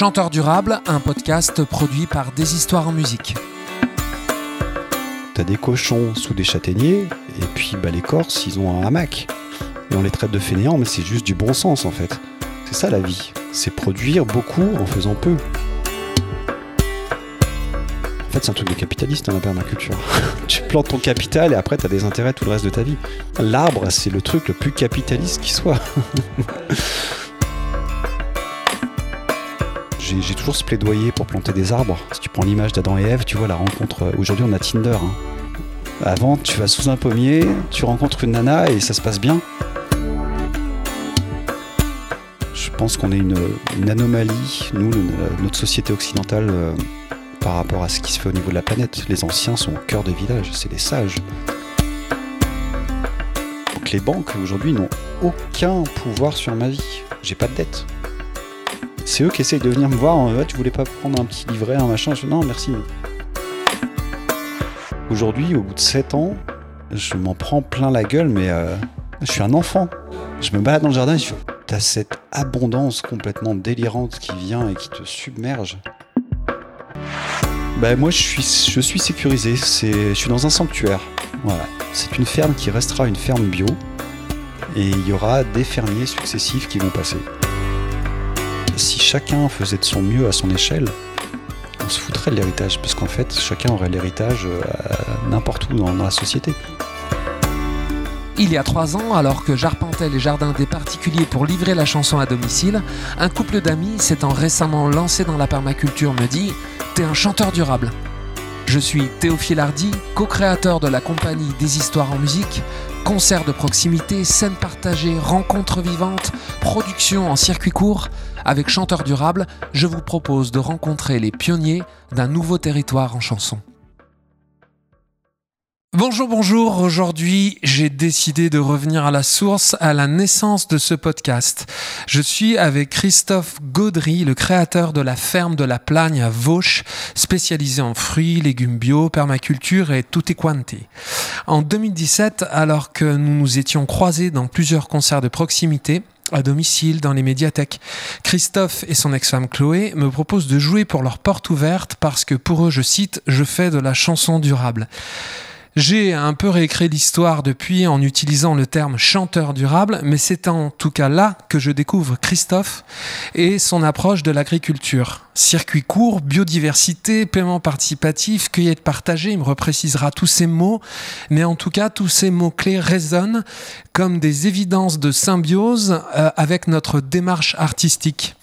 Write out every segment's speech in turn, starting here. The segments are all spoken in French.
Chanteur durable, un podcast produit par Des Histoires en musique. T'as des cochons sous des châtaigniers, et puis bah, les Corses, ils ont un hamac. Et on les traite de fainéants, mais c'est juste du bon sens en fait. C'est ça la vie. C'est produire beaucoup en faisant peu. En fait, c'est un truc de capitaliste, hein, la permaculture. tu plantes ton capital et après, tu as des intérêts tout le reste de ta vie. L'arbre, c'est le truc le plus capitaliste qui soit. J'ai toujours ce plaidoyer pour planter des arbres. Si tu prends l'image d'Adam et Ève, tu vois la rencontre. Euh, aujourd'hui, on a Tinder. Hein. Avant, tu vas sous un pommier, tu rencontres une nana et ça se passe bien. Je pense qu'on est une, anomalie, nous, notre société occidentale. Euh, par rapport à ce qui se fait au niveau de la planète. Les anciens sont au cœur des villages, c'est des sages. Donc les banques aujourd'hui n'ont aucun pouvoir sur ma vie. J'ai pas de dette. C'est eux qui essayent de venir me voir tu voulais pas prendre un petit livret, un machin. Je non, merci. Aujourd'hui, au bout de 7 ans, je m'en prends plein la gueule, mais euh, je suis un enfant. Je me balade dans le jardin et je t'as cette abondance complètement délirante qui vient et qui te submerge. Bah moi je suis, je suis sécurisé, je suis dans un sanctuaire. Voilà. C'est une ferme qui restera une ferme bio et il y aura des fermiers successifs qui vont passer. Si chacun faisait de son mieux à son échelle, on se foutrait de l'héritage parce qu'en fait chacun aurait l'héritage euh, n'importe où dans la société. Il y a trois ans, alors que j'arpentais les jardins des particuliers pour livrer la chanson à domicile, un couple d'amis s'étant récemment lancé dans la permaculture me dit T'es un chanteur durable. Je suis Théophile Hardy, co-créateur de la compagnie des histoires en musique, concerts de proximité, scènes partagées, rencontres vivantes, production en circuit court. Avec Chanteur durable, je vous propose de rencontrer les pionniers d'un nouveau territoire en chanson. Bonjour, bonjour. Aujourd'hui, j'ai décidé de revenir à la source, à la naissance de ce podcast. Je suis avec Christophe Gaudry, le créateur de la ferme de la Plagne à Vauche, spécialisée en fruits, légumes bio, permaculture et tutti quanti. En 2017, alors que nous nous étions croisés dans plusieurs concerts de proximité, à domicile, dans les médiathèques. Christophe et son ex-femme Chloé me proposent de jouer pour leur porte ouverte parce que pour eux, je cite, je fais de la chanson durable. J'ai un peu réécrit l'histoire depuis en utilisant le terme chanteur durable, mais c'est en tout cas là que je découvre Christophe et son approche de l'agriculture. Circuit court, biodiversité, paiement participatif, cueillette partagée, il me reprécisera tous ces mots, mais en tout cas tous ces mots-clés résonnent comme des évidences de symbiose euh, avec notre démarche artistique.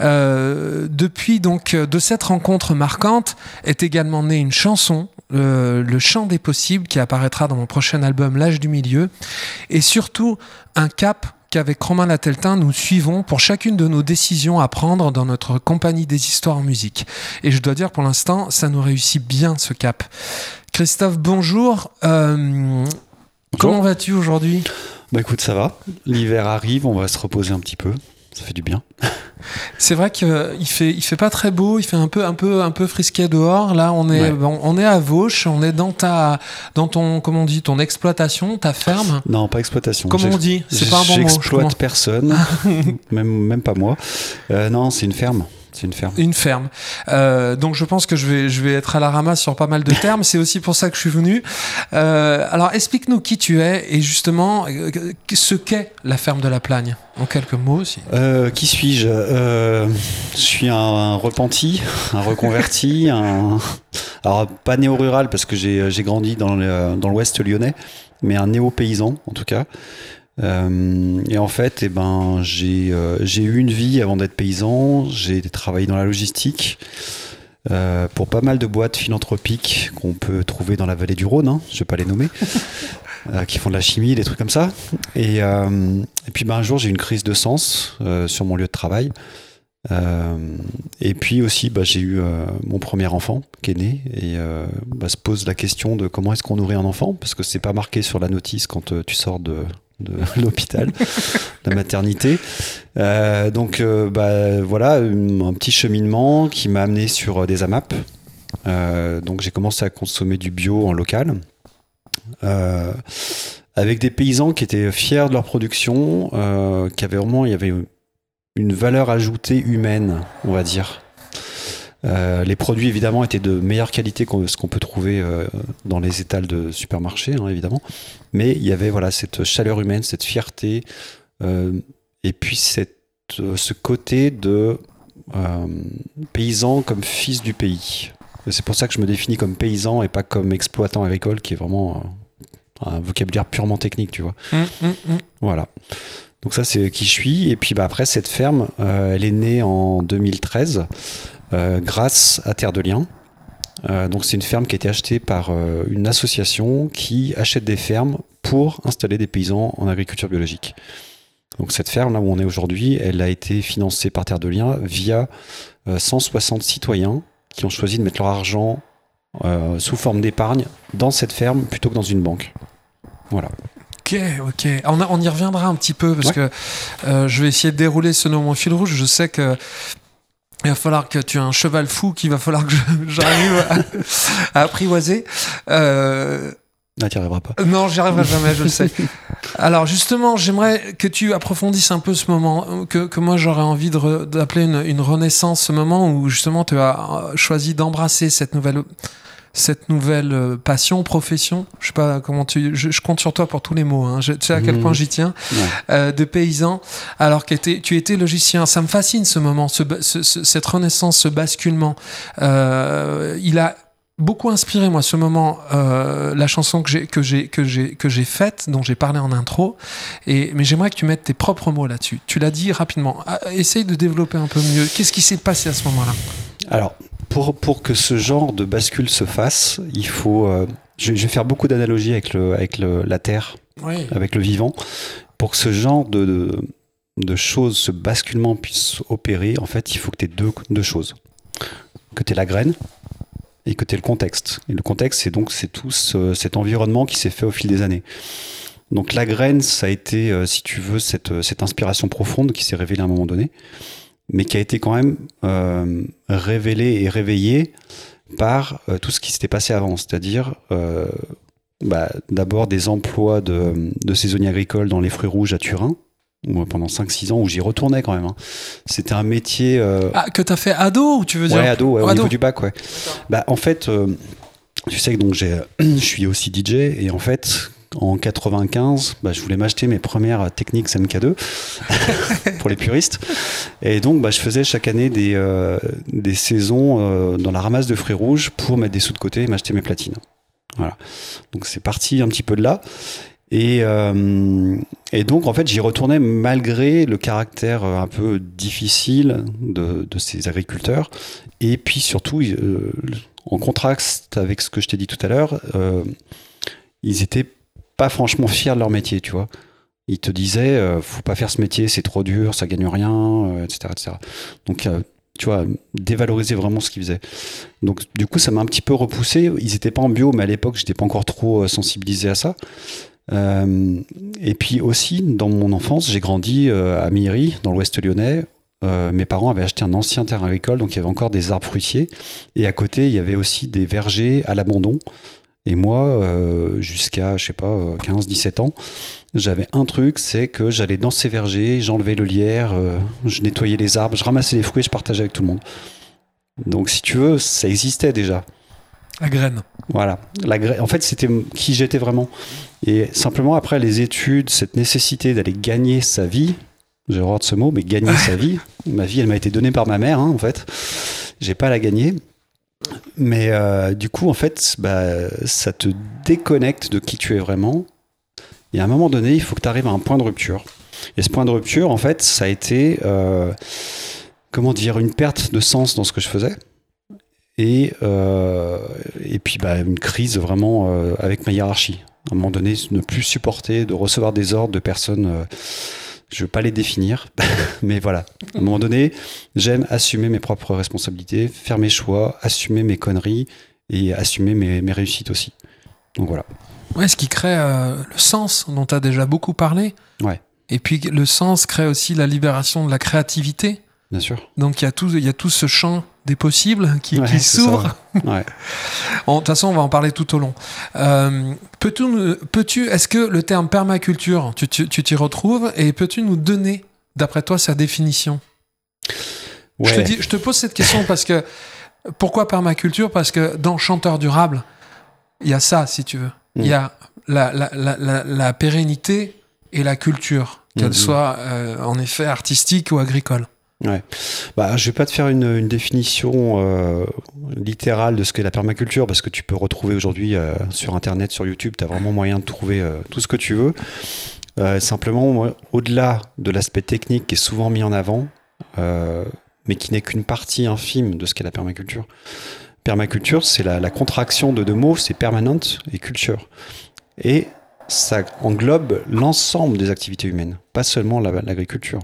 Euh, depuis donc de cette rencontre marquante est également née une chanson le, chant des possibles qui apparaîtra dans mon prochain album L'âge du milieu, et surtout un cap qu'avec Romain Lateltin, nous suivons pour chacune de nos décisions à prendre dans notre compagnie des histoires en musique. Et je dois dire, pour l'instant, ça nous réussit bien ce cap. Christophe, bonjour. Euh, comment vas-tu aujourd'hui? Bah écoute, ça va. L'hiver arrive, on va se reposer un petit peu ça fait du bien. C'est vrai qu'il fait, il fait pas très beau, il fait un peu, un peu, un peu frisqué dehors. Là, on est, on est à Vauche, on est dans ta, dans ton, comment on dit, ton exploitation, ta ferme. Non, pas exploitation. Comment on dit? C'est pas un bon mot. J'exploite personne, même, même pas moi. Euh, non, c'est une ferme. C'est une ferme. Une ferme. Euh, donc je pense que je vais, je vais être à la ramasse sur pas mal de termes. C'est aussi pour ça que je suis venu. Euh, alors explique-nous qui tu es et justement euh, ce qu'est la ferme de la Plagne. En quelques mots aussi. qui suis-je? Je suis un, repenti, un reconverti, un... alors pas néo-rural parce que j'ai grandi dans l'ouest lyonnais, mais un néo-paysan en tout cas. Euh, et en fait, eh ben, j'ai euh, eu une vie avant d'être paysan. J'ai travaillé dans la logistique euh, pour pas mal de boîtes philanthropiques qu'on peut trouver dans la vallée du Rhône. Hein, je vais pas les nommer. qui font de la chimie, des trucs comme ça. Et, et puis ben, un jour, j'ai eu une crise de sens sur mon lieu de travail. et puis aussi, bah, j'ai eu mon premier enfant qui est né et bah, se pose la question de comment est-ce qu'on nourrit un enfant parce que c'est pas marqué sur la notice quand tu sors de, de l'hôpital, la maternité. Euh, donc euh, bah, voilà, un petit cheminement qui m'a amené sur euh, des AMAP. donc j'ai commencé à consommer du bio en local. avec des paysans qui étaient fiers de leur production, qui avaient vraiment, une valeur ajoutée humaine, on va dire. Euh, les produits évidemment étaient de meilleure qualité que ce qu'on peut trouver euh, dans les étals de supermarchés, hein, évidemment. Mais il y avait voilà cette chaleur humaine, cette fierté, euh, et puis cette, ce côté de paysan comme fils du pays. C'est pour ça que je me définis comme paysan et pas comme exploitant agricole, qui est vraiment un vocabulaire purement technique, tu vois. Mmh, mmh, mmh. Voilà. Donc ça, c'est qui je suis. Et puis bah, après, cette ferme, elle est née en 2013. Euh, grâce à Terre de Liens. Euh, donc c'est une ferme qui a été achetée par euh, une association qui achète des fermes pour installer des paysans en agriculture biologique. Donc cette ferme là où on est aujourd'hui, elle a été financée par Terre de Liens via 160 citoyens qui ont choisi de mettre leur argent sous forme d'épargne dans cette ferme plutôt que dans une banque. Voilà. Ok, ok. On, on, y reviendra un petit peu parce que je vais essayer de dérouler ce nom fil rouge. Je sais que il va falloir que tu aies un cheval fou qu'il va falloir que j'arrive à, apprivoiser. Euh... Non, tu n'y arriveras pas. Non, j'y arriverai jamais, je le sais. Alors justement, j'aimerais que tu approfondisses un peu ce moment, que, que moi j'aurais envie d'appeler une, une, renaissance, ce moment où justement tu as choisi d'embrasser cette nouvelle cette nouvelle euh, passion, profession, je sais pas comment tu, je, compte sur toi pour tous les mots, hein. je, tu sais à quel point mmh. j'y tiens, euh, de paysan, alors que tu étais logicien. Ça me fascine ce moment, ce, cette renaissance, ce basculement. Euh, il a beaucoup inspiré moi ce moment euh, la chanson que j'ai que j'ai que j'ai que j'ai faite dont j'ai parlé en intro et mais j'aimerais que tu mettes tes propres mots là-dessus tu l'as dit rapidement ah, essaye de développer un peu mieux qu'est-ce qui s'est passé à ce moment-là? Alors pour, pour que ce genre de bascule se fasse, il faut. Euh, je, vais faire beaucoup d'analogies avec, le, avec le, la terre, avec le vivant. Pour que ce genre de, de, choses, ce basculement puisse opérer, en fait, il faut que tu aies deux, deux choses. Que tu aies la graine et que tu aies le contexte. Et le contexte, c'est donc c'est tout cet environnement qui s'est fait au fil des années. Donc la graine, ça a été, euh, si tu veux, cette, cette inspiration profonde qui s'est révélée à un moment donné mais qui a été quand même euh, révélé et réveillé par euh, tout ce qui s'était passé avant, c'est-à-dire euh, bah, d'abord des emplois de, de, saisonniers agricoles dans les fruits rouges à Turin, pendant 5-6 ans où j'y retournais quand même. Hein. C'était un métier... Ah, que tu as fait ado tu veux dire Ouais, ado, au niveau du bac, ouais. Bah, en fait, tu sais que donc je suis aussi DJ et en fait, en 95, bah, je voulais m'acheter mes premières techniques MK2 pour les puristes. Et donc, bah, je faisais chaque année des, euh, des saisons euh, dans la ramasse de fruits rouges pour mettre des sous de côté et m'acheter mes platines. Voilà. Donc, c'est parti un petit peu de là. Et, euh, donc, en fait, j'y retournais malgré le caractère un peu difficile de, de ces agriculteurs. Et puis surtout, en contraste avec ce que je t'ai dit tout à l'heure, ils étaient pas franchement fiers de leur métier, tu vois. Ils te disaient, euh, faut pas faire ce métier, c'est trop dur, ça gagne rien, etc., euh, etc. Donc, euh, tu vois, dévaloriser vraiment ce qu'ils faisaient. Donc, du coup, ça m'a un petit peu repoussé. Ils étaient pas en bio, mais à l'époque, j'étais pas encore trop sensibilisé à ça. et puis aussi, dans mon enfance, j'ai grandi à Miry, dans l'ouest lyonnais. mes parents avaient acheté un ancien terrain agricole, donc il y avait encore des arbres fruitiers. Et à côté, il y avait aussi des vergers à l'abandon. Et moi, euh, jusqu'à, je sais pas, 15-17 ans, j'avais un truc, c'est que j'allais dans ces vergers, j'enlevais le lierre, euh, je nettoyais les arbres, je ramassais les fruits et je partageais avec tout le monde. Donc si tu veux, ça existait déjà. La graine. Voilà. La graine. En fait, c'était qui j'étais vraiment. Et simplement, après les études, cette nécessité d'aller gagner sa vie, j'ai horreur de ce mot, mais gagner sa vie, ma vie, elle m'a été donnée par ma mère, hein, en fait. J'ai pas à la gagner. Mais euh, du coup, en fait, bah, ça te déconnecte de qui tu es vraiment. Et à un moment donné, il faut que tu arrives à un point de rupture. Et ce point de rupture, en fait, ça a été, euh, comment dire, une perte de sens dans ce que je faisais. Et, euh, et puis, bah, une crise vraiment avec ma hiérarchie. À un moment donné, ne plus supporter de recevoir des ordres de personnes je ne veux pas les définir, mais voilà. À un moment donné, j'aime assumer mes propres responsabilités, faire mes choix, assumer mes conneries et assumer mes, réussites aussi. Donc voilà. Ouais, ce qui crée euh, le sens dont tu as déjà beaucoup parlé. Ouais. Et puis le sens crée aussi la libération de la créativité. Bien sûr. Donc il y, a tout, il y a tout ce champ des possibles qui, qui s'ouvre. Ouais. de toute façon, on va en parler tout au long. Euh, peux-tu, peux-tu, est-ce que le terme permaculture, tu t'y retrouves et peux-tu nous donner d'après toi, sa définition? Je, te dis, je te pose cette question parce que. Pourquoi permaculture? Parce que dans Chanteur durable, il y a ça, si tu veux. Il y a la, la, la, la, pérennité et la culture, qu'elle soit euh, en effet artistique ou agricole. Ouais. Bah, je vais pas te faire une, définition euh, littérale de ce qu'est la permaculture parce que tu peux retrouver aujourd'hui euh, sur internet, sur YouTube, tu as vraiment moyen de trouver euh, tout ce que tu veux. Simplement, au-delà de l'aspect technique qui est souvent mis en avant, mais qui n'est qu'une partie infime de ce qu'est la permaculture. Permaculture, c'est la, contraction de deux mots, c'est permanente et culture. Et ça englobe l'ensemble des activités humaines, pas seulement l'agriculture.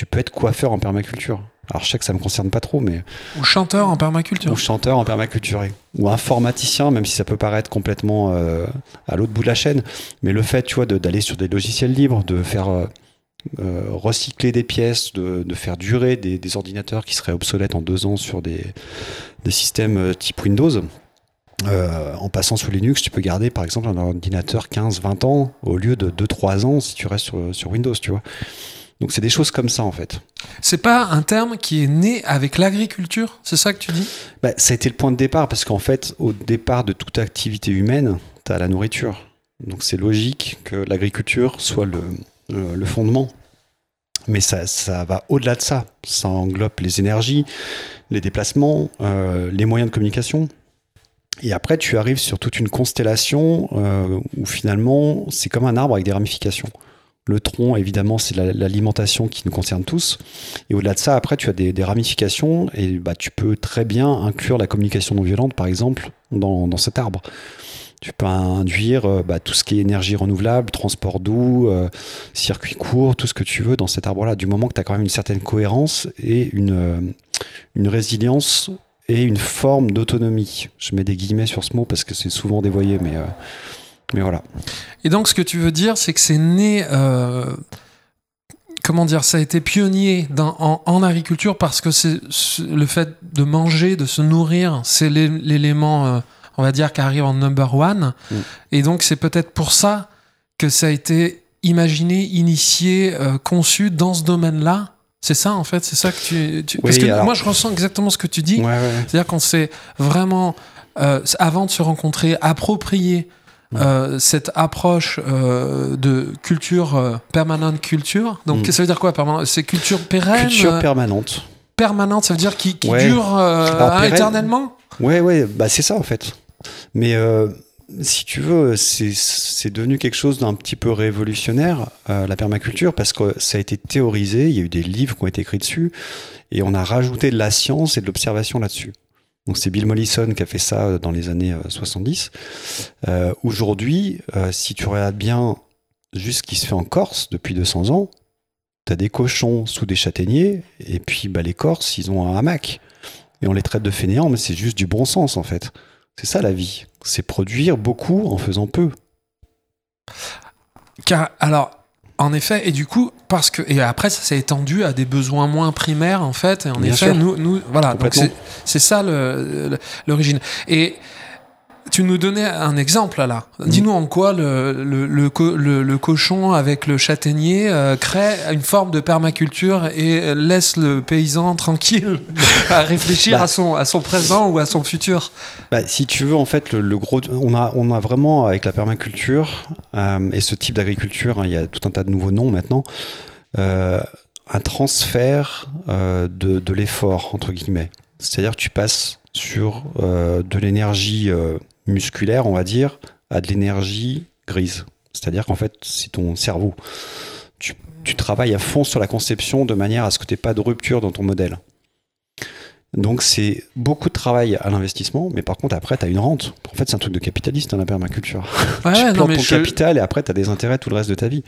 Tu peux être coiffeur en permaculture. Alors je sais que ça me concerne pas trop, mais ou chanteur en permaculture. Ou chanteur en permaculture, ou informaticien, même si ça peut paraître complètement euh, à l'autre bout de la chaîne. Mais le fait, tu vois, d'aller sur des logiciels libres, de faire euh, euh, recycler des pièces, de, faire durer des, ordinateurs qui seraient obsolètes en deux ans sur des, systèmes type Windows. Euh, en passant sous Linux, tu peux garder par exemple un ordinateur 15-20 ans au lieu de 2-3 ans si tu restes sur, Windows, tu vois. Donc c'est des choses comme ça en fait. C'est pas un terme qui est né avec l'agriculture, c'est ça que tu dis? Bah, Ça a été le point de départ parce qu'en fait, au départ de toute activité humaine, tu as la nourriture. Donc c'est logique que l'agriculture soit le, euh, le fondement. Mais ça, ça va au-delà de ça. Ça englobe les énergies, les déplacements, euh, les moyens de communication. Et après, tu arrives sur toute une constellation euh, où finalement, c'est comme un arbre avec des ramifications. Le tronc, évidemment, c'est l'alimentation qui nous concerne tous. Et au-delà de ça, après, tu as des, ramifications et bah, tu peux très bien inclure la communication non violente, par exemple, dans, cet arbre. Tu peux induire euh, bah, tout ce qui est énergie renouvelable, transport doux, euh, circuit court, tout ce que tu veux dans cet arbre-là, du moment que tu as quand même une certaine cohérence et une, euh, une résilience et une forme d'autonomie. Je mets des guillemets sur ce mot parce que c'est souvent dévoyé, mais, mais voilà. Et donc ce que tu veux dire, c'est que c'est né... Comment dire, ça a été pionnier en, en, agriculture parce que c'est le fait de manger, de se nourrir, c'est l'élément on va dire, qui arrive en number one. Mm. Et donc, c'est peut-être pour ça que ça a été imaginé, initié, euh, conçu dans ce domaine-là. C'est ça, en fait, c'est ça que tu. Parce que moi, je ressens exactement ce que tu dis. C'est-à-dire qu'on s'est vraiment, euh, avant de se rencontrer, approprié euh, cette approche de culture permanente culture. Donc, mm. ça veut dire quoi permanente? C'est culture pérenne Culture permanente. Permanente, ça veut dire qui, dure éternellement? Ouais, ouais, bah c'est ça en fait. Mais euh, si tu veux, c'est devenu quelque chose d'un petit peu révolutionnaire, euh, la permaculture, parce que ça a été théorisé, il y a eu des livres qui ont été écrits dessus, et on a rajouté de la science et de l'observation là-dessus. Donc c'est Bill Mollison qui a fait ça euh, dans les années 70. Aujourd'hui, si tu regardes bien juste ce qui se fait en Corse depuis 200 ans, tu as des cochons sous des châtaigniers, et puis bah, les Corses, ils ont un hamac. Et on les traite de fainéants, mais c'est juste du bon sens en fait. C'est ça la vie. C'est produire beaucoup en faisant peu. Car, alors, en effet, et du coup, parce que. Et après, ça s'est étendu à des besoins moins primaires, en fait. Et en effet, nous, nous. Voilà, c'est ça l'origine. Et tu nous donnais un exemple là. Dis-nous en quoi le, le, le, cochon avec le châtaignier euh, crée une forme de permaculture et laisse le paysan tranquille à réfléchir bah. à, son, à son présent ou à son futur. Bah, si tu veux, en fait, le, gros, on a, on a vraiment avec la permaculture euh, et ce type d'agriculture, hein, il y a tout un tas de nouveaux noms maintenant. Euh, un transfert de, de l'effort entre guillemets. C'est-à-dire que tu passes sur de l'énergie musculaire, on va dire, à de l'énergie grise. C'est-à-dire qu'en fait, c'est ton cerveau. Tu, travailles à fond sur la conception de manière à ce que tu n'aies pas de rupture dans ton modèle. Donc c'est beaucoup de travail à l'investissement, mais par contre après tu as une rente. En fait c'est un truc de capitaliste hein, la permaculture. tu plantes ton capital et après tu as des intérêts tout le reste de ta vie.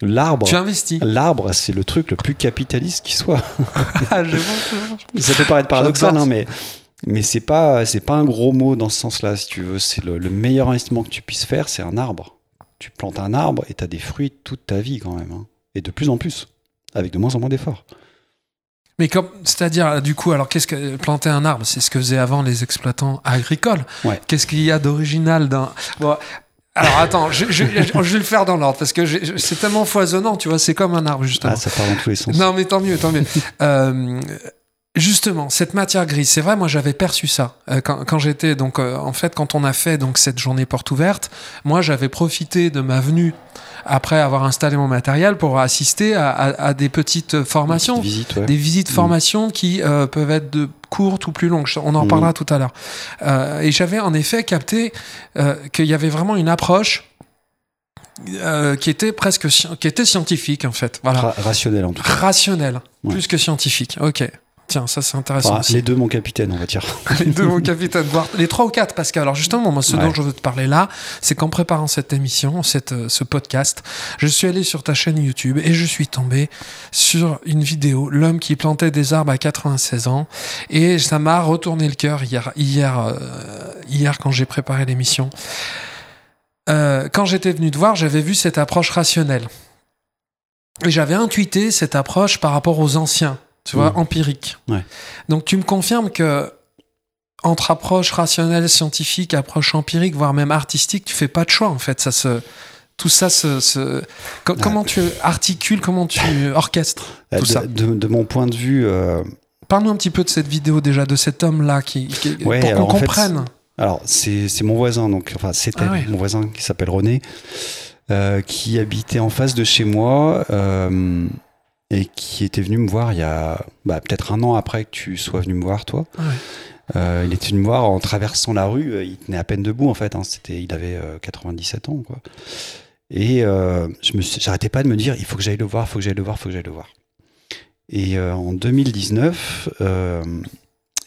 L'arbre, tu investis. L'arbre, c'est le truc le plus capitaliste qui soit. Ah, Ça peut paraître paradoxal, hein, mais mais c'est pas c'est pas un gros mot dans ce sens-là, si tu veux. C'est le, meilleur investissement que tu puisses faire, c'est un arbre. Tu plantes un arbre et tu as des fruits toute ta vie quand même, hein. et de plus en plus, avec de moins en moins d'efforts. Mais comme, c'est-à-dire, du coup, alors qu'est-ce que planter un arbre, c'est ce que faisaient avant les exploitants agricoles. Qu'est-ce qu'il y a d'original dans Alors attends, je, je- je- je vais le faire dans l'ordre parce que c'est tellement foisonnant, tu vois, c'est comme un arbre justement. Ah, ça part dans tous les sens. Non, mais tant mieux, tant mieux. Euh, justement, cette matière grise, c'est vrai, moi j'avais perçu ça euh, quand, quand j'étais donc euh, en fait quand on a fait donc cette journée porte ouverte, moi j'avais profité de ma venue après avoir installé mon matériel pour assister à, à- à des petites formations, Petite visite, ouais. des visites Mm. formation qui euh, peuvent être de courtes ou plus longues. On en Mm. parlera tout à l'heure. Et j'avais en effet capté qu'il y avait vraiment une approche. euh, qui était presque qui était scientifique en fait voilà Ra- rationnel en tout cas. rationnel, Ouais. plus que scientifique. Ok. Tiens, ça c'est intéressant. Enfin, les deux, mon capitaine, on va dire. les deux, mon capitaine. Les trois ou quatre, parce que alors justement, moi, ce Ouais. dont je veux te parler là, c'est qu'en préparant cette émission, cette, euh, ce podcast, je suis allé sur ta chaîne YouTube et je suis tombé sur une vidéo, l'homme qui plantait des arbres à 96 ans, et ça m'a retourné le cœur hier, hier, euh, hier quand j'ai préparé l'émission. Euh, quand j'étais venu te voir, j'avais vu cette approche rationnelle. Et j'avais intuité cette approche par rapport aux anciens, tu vois, Mhm. empirique. Ouais. Donc tu me confirmes que entre approche rationnelle, scientifique, approche empirique, voire même artistique, tu fais pas de choix en fait. Ça se, tout ça se, se- co- comment tu articules, comment tu orchestres Euh, tout de, ça? de- de mon point de vue, euh, Parle-nous un petit peu de cette vidéo déjà, de cet homme-là, qui, qui- Ouais, pour qu'on fait, comprenne. alors c'est c'est mon voisin, donc enfin c'était Ah ouais. mon voisin qui s'appelle René, euh, qui habitait en face de chez moi euh, et qui était venu me voir il y a bah, peut-être un an après que tu sois venu me voir toi. Ouais. Euh, il était venu me voir en traversant la rue, euh, il tenait à peine debout en fait, hein, c'était, il avait euh, 97 ans quoi. Et euh, je me j'arrêtais pas de me dire, il faut que j'aille le voir, il faut que j'aille le voir, il faut que j'aille le voir. Et euh, en 2019, euh,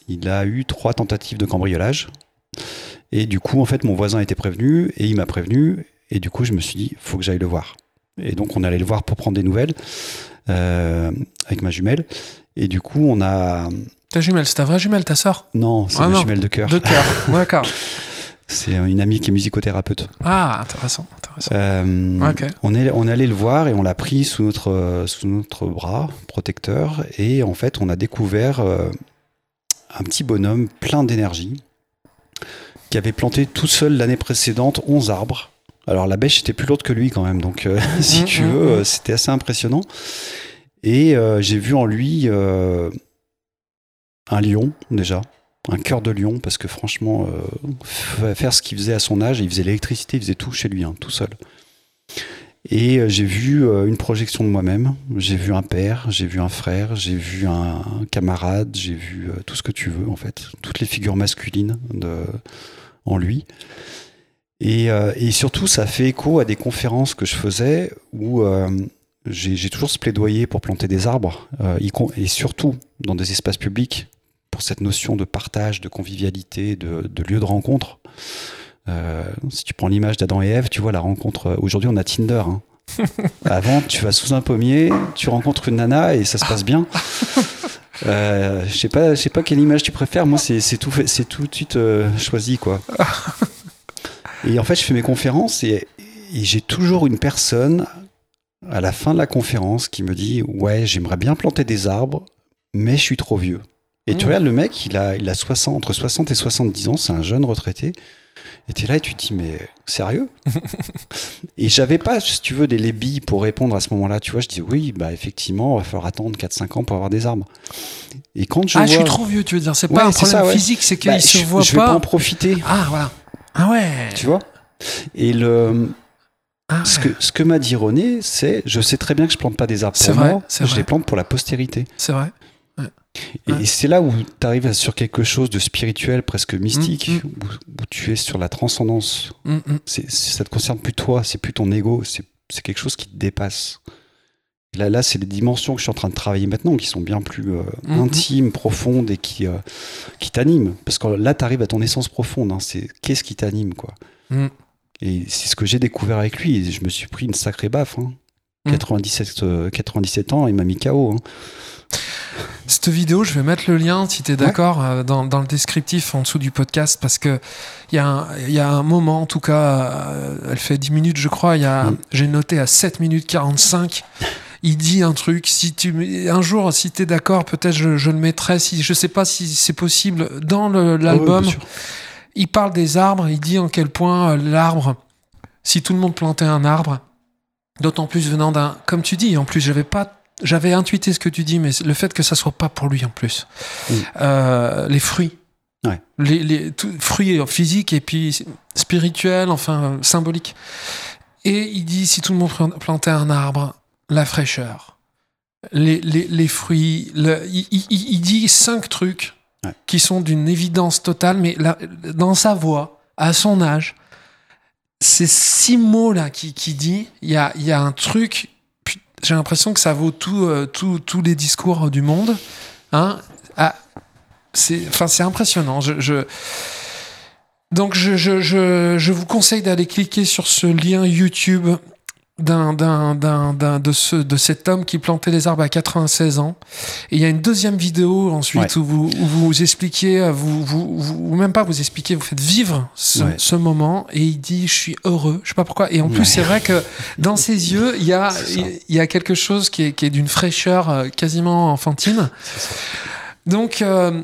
il a eu trois tentatives de cambriolage. Et du coup, en fait, mon voisin était prévenu et il m'a prévenu. Et du coup, je me suis dit, faut que j'aille le voir. Et donc, on allait le voir pour prendre des nouvelles euh, avec ma jumelle. Et du coup, on a. Ta jumelle, c'est ta vraie jumelle, ta sœur? Non, c'est Ah ma non. jumelle de cœur. De cœur. D'accord. C'est une amie qui est musicothérapeute. Ah, intéressant. intéressant. Euh, on, est, on est allé le voir et on l'a pris sous notre, sous notre bras protecteur. Et en fait, on a découvert euh, un petit bonhomme plein d'énergie qui avait planté tout seul l'année précédente 11 arbres. Alors la bêche était plus lourde que lui quand même, donc euh, si Mhm, tu mhm, veux, mhm. euh, c'était assez impressionnant. Et euh, j'ai vu en lui euh, un lion déjà, un cœur de lion, parce que franchement, faire ce qu'il faisait à son âge, il faisait l'électricité, il faisait tout chez lui, hein, tout seul. Et j'ai vu une projection de moi-même, j'ai vu un père, j'ai vu un frère, j'ai vu un, un camarade, j'ai vu tout ce que tu veux en fait, toutes les figures masculines de, en lui. Et, euh, et surtout, ça fait écho à des conférences que je faisais où euh, j'ai toujours ce plaidoyer pour planter des arbres, euh, et surtout dans des espaces publics, pour cette notion de partage, de convivialité, de, de lieu de rencontre. Euh, si tu prends l'image d'Adam et Ève, tu vois la rencontre. Aujourd'hui, on a Tinder. hein. Avant, tu vas sous un pommier, tu rencontres une nana et ça se passe bien. Euh, je sais pas, je sais pas quelle image tu préfères. Moi, c'est tout, c'est tout de suite euh, choisi, quoi. Et en fait, je fais mes conférences et, et j'ai toujours une personne à la fin de la conférence qui me dit Ouais, j'aimerais bien planter des arbres, mais je suis trop vieux. Et tu Mmh. regardes le mec, il a, il a 60, entre 60 et 70 ans, c'est un jeune retraité. Et tu es là et tu te dis, mais sérieux? Et j'avais pas, si tu veux, des les billes pour répondre à ce moment-là. Tu vois, je dis, oui, bah effectivement, il va falloir attendre 4-5 ans pour avoir des arbres. Et quand je ah, vois. je suis trop vieux, tu veux dire. C'est pas Ouais, un c'est problème ça, ouais. physique, c'est qu'il bah, se je, voit je vais pas pas. en profiter, Ah, voilà. Ah ouais. tu vois? Et le, Ah, ce que, ce que m'a dit René, c'est je sais très bien que je plante pas des arbres pour vrai, moi, je vrai. les plante pour la postérité. C'est vrai. Et Ouais. c'est là où tu arrives sur quelque chose de spirituel, presque mystique, Mm, où, où tu es sur la transcendance. Mm, mm. C'est- ça te concerne plus toi, c'est plus ton ego, c'est, c'est quelque chose qui te dépasse. Là, là, c'est les dimensions que je suis en train de travailler maintenant qui sont bien plus euh, Mhm. intimes, profondes et qui, euh, qui t'animent. Parce que là, tu arrives à ton essence profonde. hein. c'est qu'est-ce qui t'anime, quoi. Mm. Et c'est ce que j'ai découvert avec lui. Et je me suis pris une sacrée baffe. hein. Mm. 97, euh, 97 ans, il m'a mis KO. hein. Cette vidéo, je vais mettre le lien, si tu es d'accord, euh, dans, dans le descriptif en dessous du podcast, parce que il y, a un- il y a un moment, en tout cas, euh, elle fait 10 minutes, je crois, Mm. j'ai noté à 7 minutes 45. Il dit un truc, si tu, un jour, si tu es d'accord, peut-être je, je le mettrai, si, je sais pas si c'est possible, dans Ah l'album. il parle des arbres, il dit en quel point euh, l'arbre si tout le monde plantait un arbre, d'autant plus venant d'un, comme tu dis, en plus j'avais pas j'avais intuité ce que tu dis, mais le fait que ça soit pas pour lui en plus. Euh, les fruits. Ouais. Les, les tout- fruits physiques et puis spirituels, enfin symboliques. Et il dit si tout le monde plan- plantait un arbre, la fraîcheur, les, les, les fruits, le- il, il- il- dit cinq trucs Ouais. qui sont d'une évidence totale, mais là, dans sa voix, à son âge, ces six mots-là qui, qui dit, il y a, y a un truc, j'ai l'impression que ça vaut tout, euh, tout- tous les discours du monde. Hein Ah, c'est enfin, c'est impressionnant. Je, je- Donc, je, je, je, je vous conseille d'aller cliquer sur ce lien YouTube d'un, d'un, d'un, d'un- de, ce, de cet homme qui plantait les arbres à 96 ans. Et il y a une deuxième vidéo ensuite où, vous, où vous expliquez, euh, vous, vous, vous, ou même pas vous expliquez, vous faites vivre ce, Ouais. ce moment. Et il dit Je suis heureux. Je sais pas pourquoi. Et en plus, c'est vrai que dans ses yeux, il y a, C'est il y a quelque chose qui est, qui est d'une fraîcheur euh, quasiment enfantine. Donc, euh,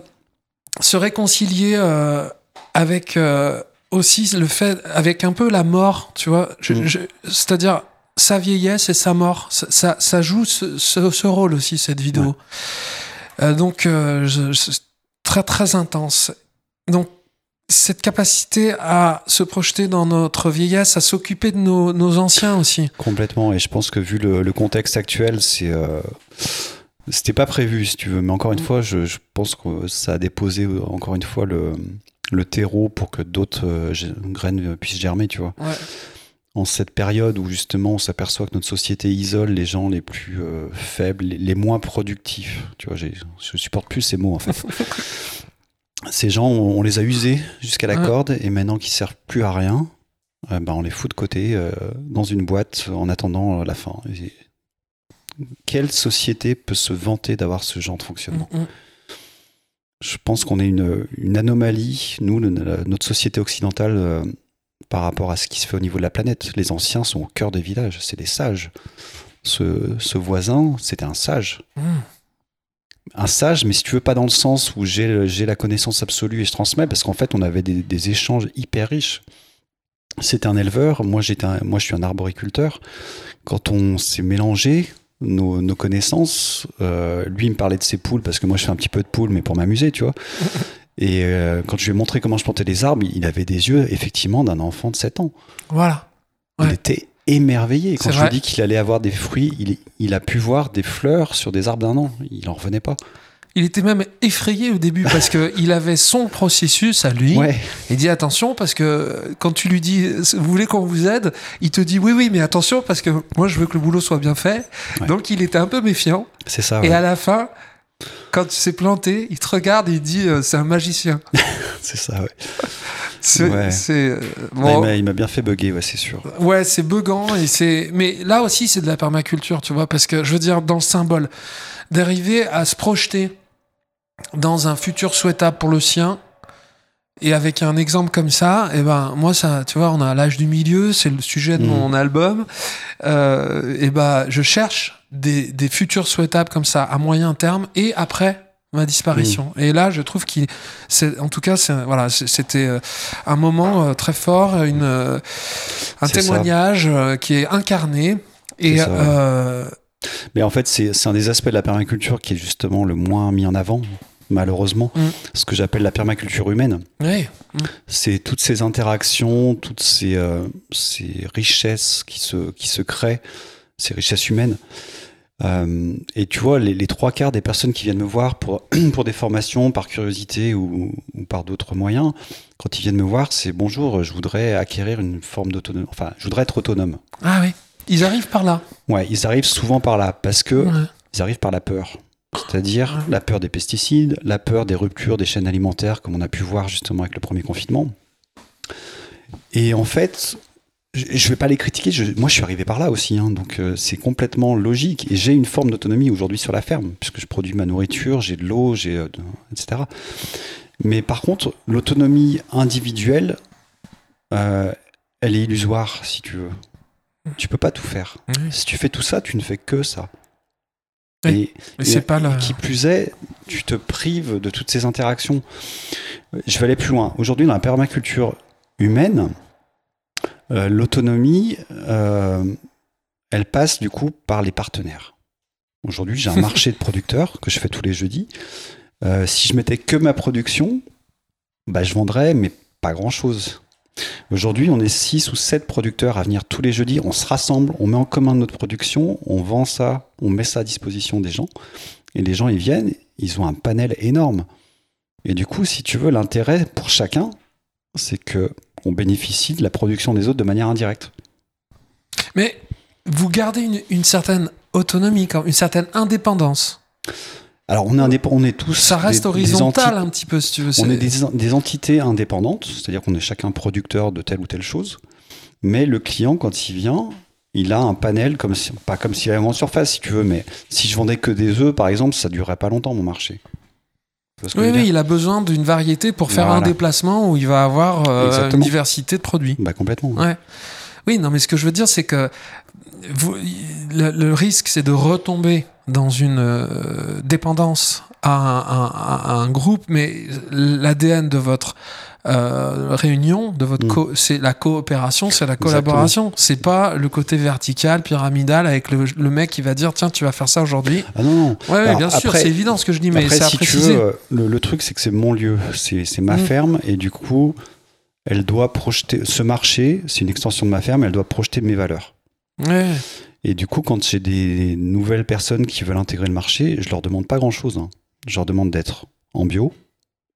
se réconcilier euh, avec euh, aussi le fait, avec un peu la mort, tu vois, je- Mm. je- c'est-à-dire sa vieillesse et sa mort, ça, ça, ça joue ce, ce- ce rôle aussi, cette vidéo. Euh, donc, euh, très très intense. Donc, cette capacité à se projeter dans notre vieillesse, à s'occuper de nos, nos anciens aussi. Complètement. Et je pense que vu le, le contexte actuel, c'est. euh, C'était pas prévu, si tu veux. Mais encore une Mm. fois, je, je pense que ça a déposé, euh, encore une fois, le, le terreau pour que d'autres graines puissent germer, tu vois. Ouais. En cette période où justement on s'aperçoit que notre société isole les gens les plus euh, faibles, les, les moins productifs. Tu vois, je supporte plus ces mots en fait. ces gens, on, on les a usés jusqu'à la Ouais. corde et maintenant qu'ils servent plus à rien, euh, ben on les fout de côté euh, dans une boîte en attendant la fin. Et quelle société peut se vanter d'avoir ce genre de fonctionnement? Mm, mm. Je pense qu'on est une, une anomalie, nous, le- notre société occidentale, par rapport à ce qui se fait au niveau de la planète. Les anciens sont au cœur des villages, c'est des sages. Ce, ce voisin, c'était un sage. Mm. Un sage, mais si tu veux, pas dans le sens où j'ai la connaissance absolue et je transmets, parce qu'en fait, on avait des, des échanges hyper riches. C'était un éleveur, moi, un- moi je suis un arboriculteur. Quand on s'est mélangé, nos, nos connaissances, euh, lui il me parlait de ses poules, parce que moi je fais un petit peu de poules, mais pour m'amuser, tu vois. Et euh, quand je lui ai montré comment je plantais les arbres, il avait des yeux, effectivement, d'un enfant de 7 ans. Voilà. Il était émerveillé. Quand je lui ai dit qu'il allait avoir des fruits, il, il a pu voir des fleurs sur des arbres d'un an. Il en revenait pas. Il était même effrayé au début parce que il avait son processus à lui. Ouais, Il dit attention parce que quand tu lui dis vous voulez qu'on vous aide, il te dit oui oui mais attention parce que moi je veux que le boulot soit bien fait. Ouais. Donc il était un peu méfiant c'est ça. et à la fin quand tu s'est planté, il te regarde et il dit euh, c'est un magicien. C'est ça, ouais. C'est Ouais. c'est, euh, bon, il m'a- bien fait bugger, ouais, c'est sûr. Ouais, c'est buggant et c'est. Mais là aussi, c'est de la permaculture, tu vois, parce que je veux dire, dans le symbole, d'arriver à se projeter dans un futur souhaitable pour le sien. Et avec un exemple comme ça, et ben moi ça, tu vois, on a l'âge du milieu, c'est le sujet de Mhm. mon album. Euh, et ben je cherche des, des futurs souhaitables comme ça à moyen terme et après ma disparition. Et là, je trouve qu'il, c'est, en tout cas, c'est, voilà, c'était euh, un moment euh, très fort, une, euh, un ça. témoignage qui est incarné. Et euh, Mais en fait, c'est c'est un des aspects de la permaculture qui est justement le moins mis en avant, malheureusement. Mm. Ce que j'appelle la permaculture humaine. ouais, C'est toutes ces interactions, toutes ces, euh, ces richesses qui se, qui se créent, ces richesses humaines. Euh, et tu vois, les, les trois quarts des personnes qui viennent me voir pour, pour des formations, par curiosité ou, ou par d'autres moyens, quand ils viennent me voir, c'est bonjour, je voudrais acquérir une forme d'autonomie. Enfin, je voudrais être autonome. ah oui, ils arrivent par là. Ouais, ils arrivent souvent par là parce que Ouais. ils arrivent par la peur. C'est-à-dire la peur des pesticides, la peur des ruptures des chaînes alimentaires, comme on a pu voir justement avec le premier confinement. Et en fait, je ne vais pas les critiquer, je- moi je suis arrivé par là aussi, hein, donc euh, c'est complètement logique. Et j'ai une forme d'autonomie aujourd'hui sur la ferme, puisque je produis ma nourriture, j'ai de l'eau, j'ai, euh, etc. Mais par contre, l'autonomie individuelle, euh, elle est illusoire, si tu veux. Tu peux pas tout faire. Oui. Si tu fais tout ça, tu ne fais que ça. Et, Mais c'est pas et la- qui plus est, tu te prives de toutes ces interactions. Je vais aller plus loin. Aujourd'hui, dans la permaculture humaine, Euh, L'autonomie, euh, elle passe du coup par les partenaires. Aujourd'hui, j'ai un marché de producteurs que je fais tous les jeudis. Euh, si je mettais que ma production, bah, je vendrais, mais pas grand-chose. Aujourd'hui, on est 6 ou 7 producteurs à venir tous les jeudis. On se rassemble, on met en commun notre production, on vend ça, on met ça à disposition des gens. Et les gens, ils viennent, ils ont un panel énorme. Et du coup, si tu veux, l'intérêt pour chacun, c'est que on bénéficie de la production des autres de manière indirecte. Mais vous gardez une, une certaine autonomie, une certaine indépendance. Alors, on est, on est tous. Ça reste des- horizontal un petit peu, si tu veux. On est des, des entités indépendantes, c'est-à-dire qu'on est chacun producteur de telle ou telle chose. Mais le client, quand il vient, il a un panel, comme si- pas comme s'il avait une grande surface, si tu veux, mais si je vendais que des œufs, par exemple, ça durerait pas longtemps, mon marché. Tu vois ce que Oui, oui, il a besoin d'une variété pour faire un déplacement où il va avoir euh, une diversité de produits. Bah, complètement. Ouais. Oui, non, mais ce que je veux dire, c'est que vous- le, le risque, c'est de retomber dans une euh, dépendance à un, à- à un groupe, mais l'ADN de votre euh, réunion, de votre Mm. c'est la coopération, c'est la collaboration. C'est pas le côté vertical, pyramidal, avec le, le mec qui va dire tiens, tu vas faire ça aujourd'hui. Ah non, non. Ouais, Alors, bien sûr, c'est évident ce que je dis, mais c'est à si tu veux, le, le truc, c'est que c'est mon lieu, c'est ma Mm. ferme, et du coup, elle doit projeter. Ce marché, c'est une extension de ma ferme, elle doit projeter mes valeurs. Ouais. Et du coup, quand j'ai des nouvelles personnes qui veulent intégrer le marché, je leur demande pas grand chose. Je leur demande d'être en bio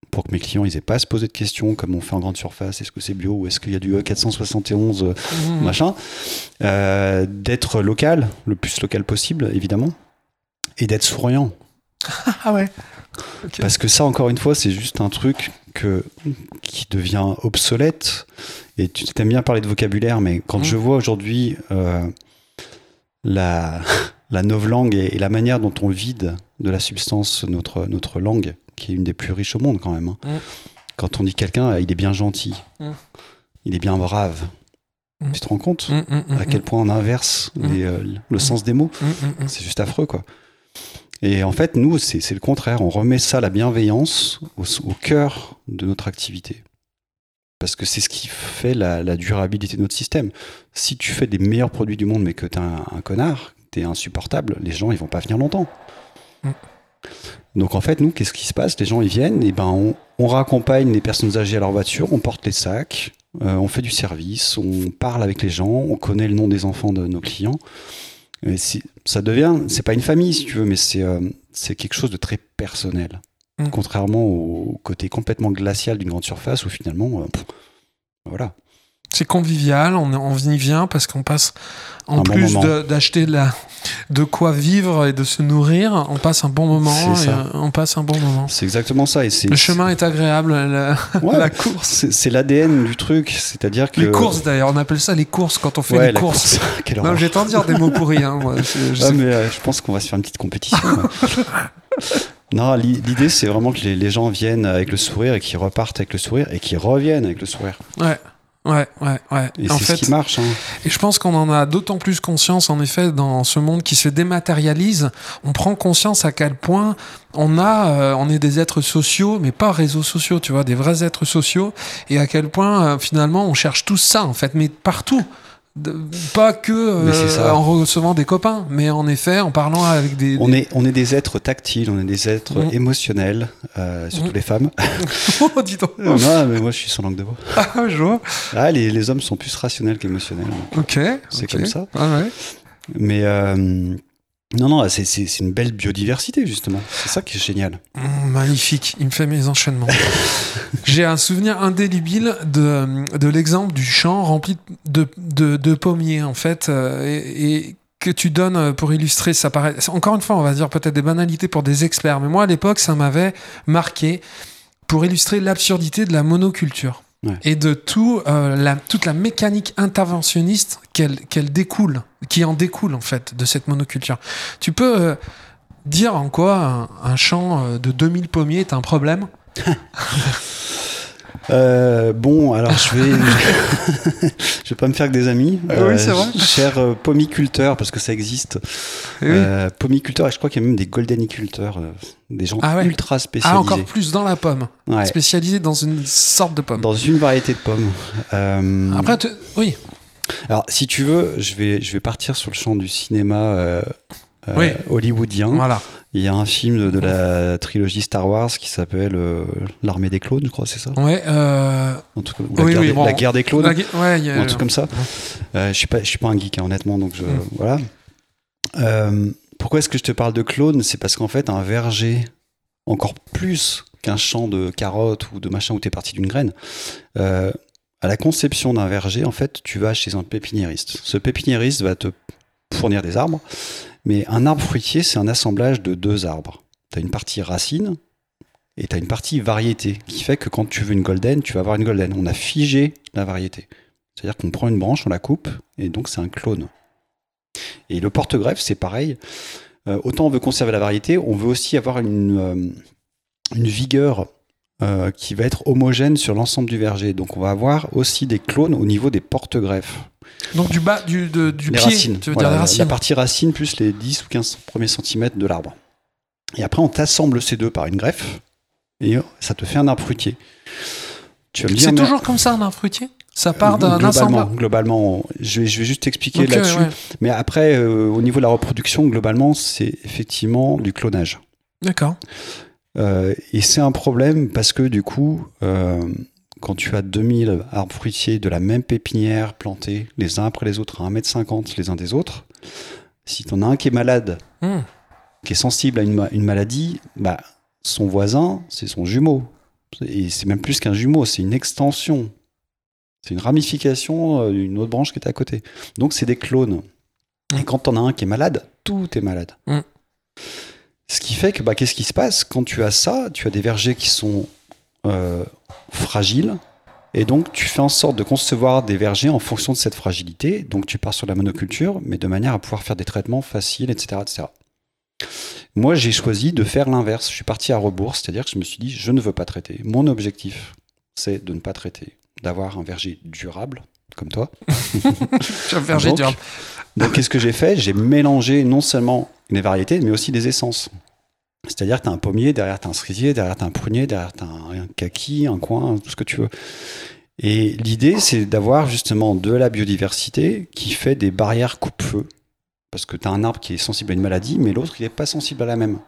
pour que mes clients ils aient pas à se poser de questions comme on fait en grande surface. Est-ce que c'est bio ou est-ce qu'il y a du E471 euh, Mhm. machin Euh, D'être local, le plus local possible, évidemment. Et d'être souriant. Ah ouais. Parce que ça, encore une fois, c'est juste un truc que, qui devient obsolète. Et tu t'aimes bien parler de vocabulaire, mais quand je vois aujourd'hui euh, la, la novlangue et, et la manière dont on vide de la substance notre, notre langue, qui est une des plus riches au monde quand même, hein. Quand on dit quelqu'un, il est bien gentil, il est bien brave, tu te rends compte à quel point on inverse les, euh, le sens des mots? C'est juste affreux, quoi. Et en fait, nous, c'est le contraire. On remet ça, la bienveillance, au, au cœur de notre activité. Parce que c'est ce qui fait la, la durabilité de notre système. Si tu fais des meilleurs produits du monde, mais que t'es un, un connard, t'es insupportable, les gens, ils vont pas venir longtemps. Donc en fait, nous, qu'est-ce qui se passe? Les gens, ils viennent, et ben, on, on raccompagne les personnes âgées à leur voiture, on porte les sacs, euh, on fait du service, on parle avec les gens, on connaît le nom des enfants de nos clients. Et ça devient, c'est pas une famille si tu veux, mais c'est euh, quelque chose de très personnel. Mm. Contrairement au côté complètement glacial d'une grande surface où finalement, euh, pff, voilà. C'est convivial, on, on y vient parce qu'on passe, en Un plus de- d'acheter de, de quoi vivre et de se nourrir, on passe un bon moment. Et, euh, on passe un bon moment. C'est exactement ça. Et Le chemin est agréable, la, Ouais, la course. c'est l'ADN du truc, c'est-à-dire que Les courses d'ailleurs, on appelle ça les courses quand on fait Ouais, les courses. course. Non, j'ai tant dire des mots pourris. Hein, moi, je- Ah, mais euh, je pense qu'on va se faire une petite compétition. non, l'i- l'idée c'est vraiment que les, les gens viennent avec le sourire et qu'ils repartent avec le sourire et qu'ils reviennent avec le sourire. Ouais. Ouais, ouais, ouais. Et en fait, ce qui marche. hein. Et je pense qu'on en a d'autant plus conscience, en effet, dans ce monde qui se dématérialise. On prend conscience à quel point on a, euh, on est des êtres sociaux, mais pas réseaux sociaux, tu vois, des vrais êtres sociaux, et à quel point euh, finalement on cherche tout ça, en fait, mais partout. De- pas que euh, en recevant des copains, mais en effet en parlant avec des. On est, on est des êtres tactiles, on est des êtres Mm. émotionnels, euh, surtout Mm. les femmes. oh, dis donc. non, mais moi je suis sans langue de bois. Ah, je vois. Ah, les, les hommes sont plus rationnels qu'émotionnels. Ok. C'est comme ça. Ah ouais. Mais euh, non, non, c'est une belle biodiversité justement. C'est ça qui est génial. Mm, Magnifique, il me fait mes enchaînements. J'ai un souvenir indélébile de, l'exemple du champ rempli de, pommiers, en fait, euh, et, et que tu donnes pour illustrer. Ça paraît, encore une fois, on va dire peut-être des banalités pour des experts, mais moi, à l'époque, ça m'avait marqué pour illustrer l'absurdité de la monoculture. Ouais. Et de tout, euh, la, toute la mécanique interventionniste qu'elle qu'elle découle, qui en découle en fait de cette monoculture. Tu peux euh, dire en quoi un, un champ euh, de 2000 pommiers est un problème? Euh, bon, alors je vais, je vais pas me faire que des amis. Ah oui, c'est vrai. Cher euh, pomiculteur, parce que ça existe. Eh oui. Euh, pomiculteur, et je crois qu'il y a même des goldeniculteurs, euh, des gens Ah ouais. ultra Ah, spécialisés. encore plus dans la pomme, Ouais. spécialisé dans une sorte de pomme. Dans une variété de pommes. Euh, Après, tu- oui, Alors, si tu veux, je vais, je vais partir sur le champ du cinéma euh, Oui. hollywoodien. Voilà. Il y a un film de, de la trilogie Star Wars qui s'appelle euh, L'armée des clones, je crois, c'est ça? Ouais. Euh... En tout cas, ou la, Oui, guerre oui, des, bon. la guerre des clones, la gu- ouais, il y a- ou un truc comme ça. Euh, je suis pas, je suis pas un geek, hein, honnêtement, donc je, Mm. voilà. Pourquoi est-ce que je te parle de clones? C'est parce qu'en fait, un verger, encore plus qu'un champ de carottes ou de machin où tu es parti d'une graine, à la conception d'un verger, en fait, tu vas chez un pépiniériste. Ce pépiniériste va te fournir des arbres, mais un arbre fruitier, c'est un assemblage de deux arbres. Tu as une partie racine et tu as une partie variété, qui fait que quand tu veux une golden, tu vas avoir une golden. On a figé la variété. C'est-à-dire qu'on prend une branche, on la coupe, et donc c'est un clone. Et le porte-greffe, c'est pareil. Euh, autant on veut conserver la variété, on veut aussi avoir une, euh, une vigueur euh, qui va être homogène sur l'ensemble du verger. Donc on va avoir aussi des clones au niveau des porte-greffes. Donc du bas, du, de- du les pied, racines. tu veux Voilà, dire les la- racines. La partie racine plus les 10 ou 15 premiers centimètres de l'arbre. Et après, on t'assemble ces deux par une greffe et ça te fait un arbre fruitier. Tu vas me dire, C'est mais- toujours comme ça un arbre fruitier Ça part d'un assemblage. globalement, je vais, je vais juste t'expliquer là-dessus. ouais. Mais après, euh, au niveau de la reproduction, globalement, c'est effectivement du clonage. D'accord. Euh, et c'est un problème parce que du coup, euh, quand tu as 2000 arbres fruitiers de la même pépinière plantés les uns après les autres à 1m50 les uns des autres, si tu en as un qui est malade, Hmm. qui est sensible à une, ma- une maladie, bah, son voisin, c'est son jumeau. Et c'est même plus qu'un jumeau, c'est une extension. C'est une ramification euh, d'une autre branche qui est à côté. Donc c'est des clones. Et quand t'en as un qui est malade, tout est malade. Mm. Ce qui fait que, bah, qu'est-ce qui se passe? Quand tu as ça, tu as des vergers qui sont euh, fragiles. Et donc, tu fais en sorte de concevoir des vergers en fonction de cette fragilité. Donc, tu pars sur la monoculture, mais de manière à pouvoir faire des traitements faciles, etc. etc. Moi, j'ai choisi de faire l'inverse. Je suis parti à rebours, c'est-à-dire que je me suis dit, je ne veux pas traiter. Mon objectif, c'est de ne pas traiter, d'avoir un verger durable, comme toi. Vas faire j'ai Donc, qu'est-ce que j'ai fait? J'ai mélangé non seulement des variétés, mais aussi des essences. C'est-à-dire que tu as un pommier, derrière tu as un cerisier, derrière tu as un prunier, derrière tu as un, kaki, un coin, tout ce que tu veux. Et l'idée, c'est d'avoir justement de la biodiversité qui fait des barrières coupe-feu. Parce que tu as un arbre qui est sensible à une maladie, mais l'autre, il n'est pas sensible à la même.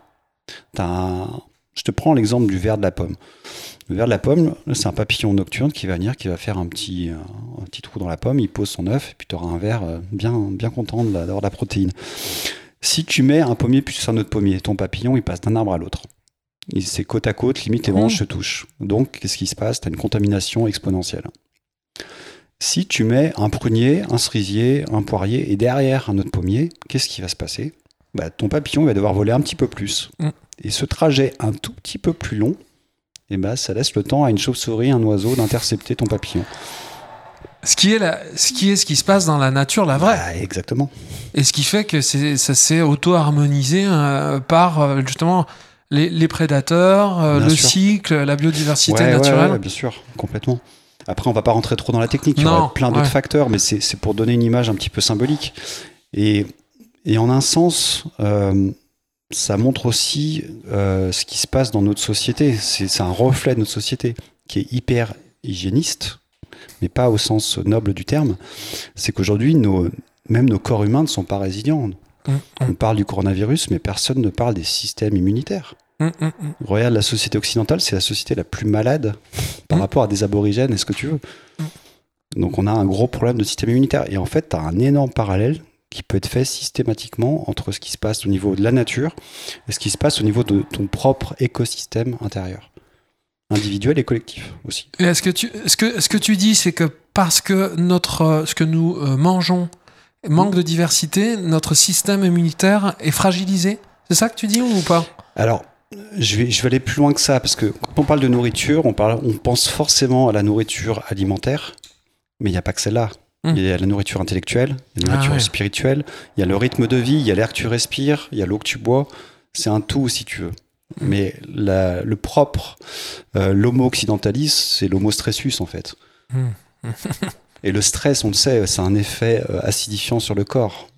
Un- Je te prends l'exemple du ver de la pomme. Le ver de la pomme, c'est un papillon nocturne qui va venir, qui va faire un petit, un petit trou dans la pomme, il pose son œuf, et puis tu auras un ver euh, bien, bien content d'avoir de la protéine. Si tu mets un pommier plus un autre pommier, ton papillon, il passe d'un arbre à l'autre. Il- C'est côte à côte, limite les branches Mmh. se touchent. Donc, qu'est-ce qui se passe? Tu as une contamination exponentielle. Si tu mets un prunier, un cerisier, un poirier et derrière un autre pommier, qu'est-ce qui va se passer? Bah, Ton papillon il va devoir voler un petit peu plus. Mm. Et ce trajet un tout petit peu plus long, et bah, ça laisse le temps à une chauve-souris, un oiseau d'intercepter ton papillon. Ce qui est la- ce qui est ce qui se passe dans la nature, la vraie. Ah, exactement. Et ce qui fait que c'est, ça s'est auto-harmonisé euh, par euh, justement les, les prédateurs, euh, le sûr. cycle, la biodiversité Ouais, naturelle. ouais, bien sûr, complètement. Après, on va pas rentrer trop dans la technique, il y aura plein d'autres facteurs, mais c'est c'est pour donner une image un petit peu symbolique. Et, et en un sens, euh, ça montre aussi ce qui se passe dans notre société. C'est c'est un reflet de notre société qui est hyper hygiéniste, mais pas au sens noble du terme. C'est qu'aujourd'hui, nos, même nos corps humains ne sont pas résilients. Hum, On parle du coronavirus, mais personne ne parle des systèmes immunitaires. hum. Regarde la société occidentale, c'est la société la plus malade par Mm. rapport à des aborigènes et ce que tu veux. Donc on a un gros problème de système immunitaire. Et en fait, tu as un énorme parallèle qui peut être fait systématiquement entre ce qui se passe au niveau de la nature et ce qui se passe au niveau de ton propre écosystème intérieur. Individuel et collectif aussi. Et est-ce que tu, ce que, ce que tu dis, c'est que parce que notre, euh, ce que nous euh, mangeons manque de diversité, notre système immunitaire est fragilisé? C'est ça que tu dis ou pas? Alors, je vais, je vais aller plus loin que ça, parce que quand on parle de nourriture, on, parle, on pense forcément à la nourriture alimentaire, mais il n'y a pas que celle-là. Mm. Il y a la nourriture intellectuelle, il y a la Ah nourriture ouais. spirituelle, il y a le rythme de vie, il y a l'air que tu respires, il y a l'eau que tu bois. C'est un tout, si tu veux. Mais la- le propre, euh, l'homo occidentalis, c'est l'homo stressus, en fait. Mm. Et le stress, on le sait, c'est un effet euh, acidifiant sur le corps.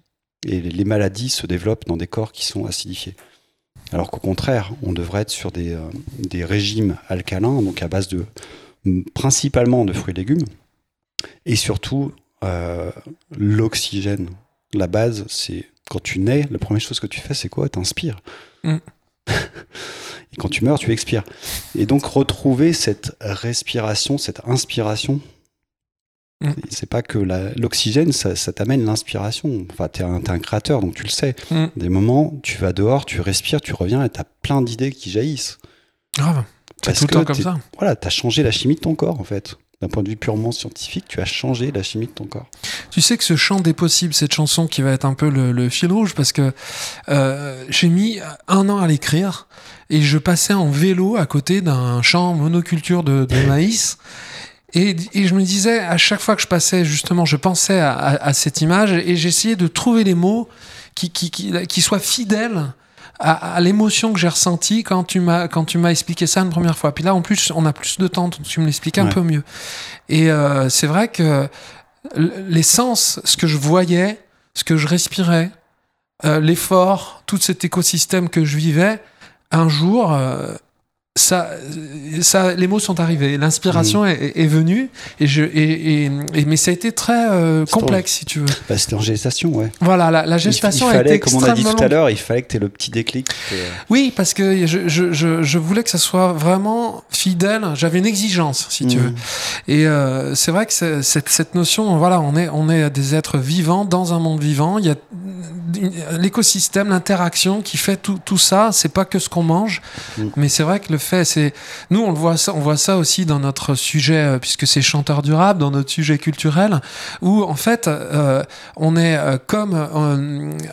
Et les maladies se développent dans des corps qui sont acidifiés. Alors qu'au contraire, on devrait être sur des, euh, des régimes alcalins, donc à base de principalement de fruits et légumes, et surtout euh, l'oxygène, la base, c'est quand tu nais, la première chose que tu fais, c'est quoi? T'inspires. Mm. Et quand tu meurs, tu expires. Et donc retrouver cette respiration, cette inspiration. Mm. C'est pas que l'oxygène, ça, ça t'amène l'inspiration. Enfin, t'es un, un créateur, donc tu le sais. Mm. Des moments, tu vas dehors, tu respires, tu reviens et t'as plein d'idées qui jaillissent. Grave. C'est Parce tout le temps comme ça. Voilà, t'as changé la chimie de ton corps, en fait. D'un point de vue purement scientifique, tu as changé la chimie de ton corps. Tu sais que ce chant des possibles, cette chanson qui va être un peu le, le fil rouge, parce que euh, j'ai mis un an à l'écrire et je passais en vélo à côté d'un champ monoculture de, de maïs. Et, et je me disais, à chaque fois que je passais, justement, je pensais à, à- à cette image et j'essayais de trouver les mots qui, qui, qui, qui soient fidèles à, à l'émotion que j'ai ressentie quand tu m'as quand tu m'as expliqué ça une première fois. Puis là, en plus, on a plus de temps, tu me l'expliques un Ouais. peu mieux. Et euh, c'est vrai que l'essence, ce que je voyais, ce que je respirais, euh, l'effort, tout cet écosystème que je vivais, un jour, euh, ça, ça, les mots sont arrivés, l'inspiration Mmh. est, est venue, et je, et, et, et- mais ça a été très euh, complexe, si tu veux. Bah, c'était en gestation, ouais. Voilà, la, la Il- gestation il, a été fallait, comme on a dit tout à l'heure, il fallait que tu aies le petit déclic. que- Oui, parce que je, je, je, je voulais que ça soit vraiment fidèle. J'avais une exigence, si tu Mhm. veux. Et euh, c'est vrai que cette, cette notion, voilà, on est, on est des êtres vivants dans un monde vivant. Il y a l'écosystème, l'interaction qui fait tout, tout ça. C'est pas que ce qu'on mange, Mm. mais c'est vrai que le c'est nous, on le voit ça, on voit ça aussi dans notre sujet, euh, puisque c'est chanteur durable, dans notre sujet culturel, où en fait, euh, on est euh, comme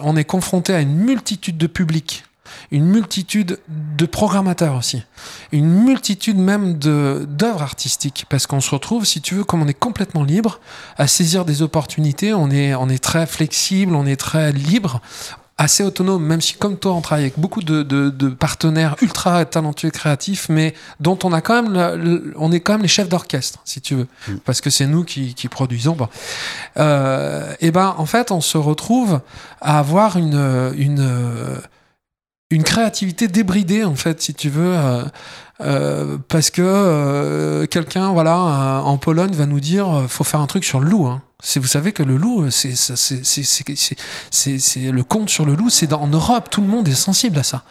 on est confronté à une multitude de publics une multitude de programmateurs aussi, une multitude même d'œuvres artistiques, parce qu'on se retrouve, si tu veux, comme on est complètement libre, à saisir des opportunités, on est, on est très flexible, on est très libre, assez autonome, même si comme toi, on travaille avec beaucoup de, de, de partenaires ultra talentueux et créatifs, mais dont on a quand même, le- on est quand même les chefs d'orchestre, si tu veux, Mm. parce que c'est nous qui, qui produisons. Bon. Euh, et ben, en fait, on se retrouve à avoir une, une, une créativité débridée, en fait, si tu veux, euh, euh, parce que euh, quelqu'un, voilà, en Pologne va nous dire, faut faire un truc sur le loup. Hein. Vous savez que le loup, c'est, c'est, le conte sur le loup, c'est en Europe, tout le monde est sensible à ça.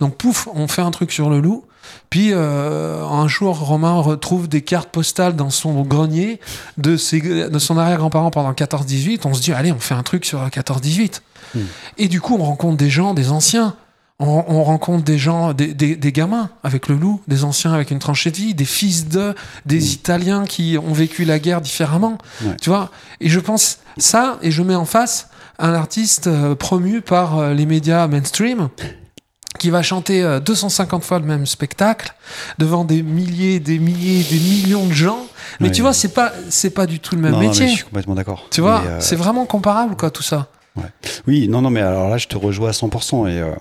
Donc pouf, on fait un truc sur le loup. Puis euh, un jour, Romain retrouve des cartes postales dans son grenier de, ses, de son arrière-grand-parent pendant 14-18. On se dit, allez, on fait un truc sur 14-18. Hmm. Et du coup, on rencontre des gens, des anciens. On, on rencontre des gens, des, des- des gamins avec le loup, des anciens avec une tranchée de vie, des fils de, des Hmm. Italiens qui ont vécu la guerre différemment. Tu vois Et je pense ça, et je mets en face un artiste euh, promu par euh, les médias mainstream qui va chanter euh, 250 fois le même spectacle devant des milliers, des milliers, des millions de gens. Mais tu vois, c'est pas, c'est pas du tout le même Non, non, métier. je suis complètement d'accord. Tu vois, Mais, euh, c'est vraiment comparable, quoi, tout ça. Oui, non, non, mais alors là, je te rejoins à 100%. Et, euh,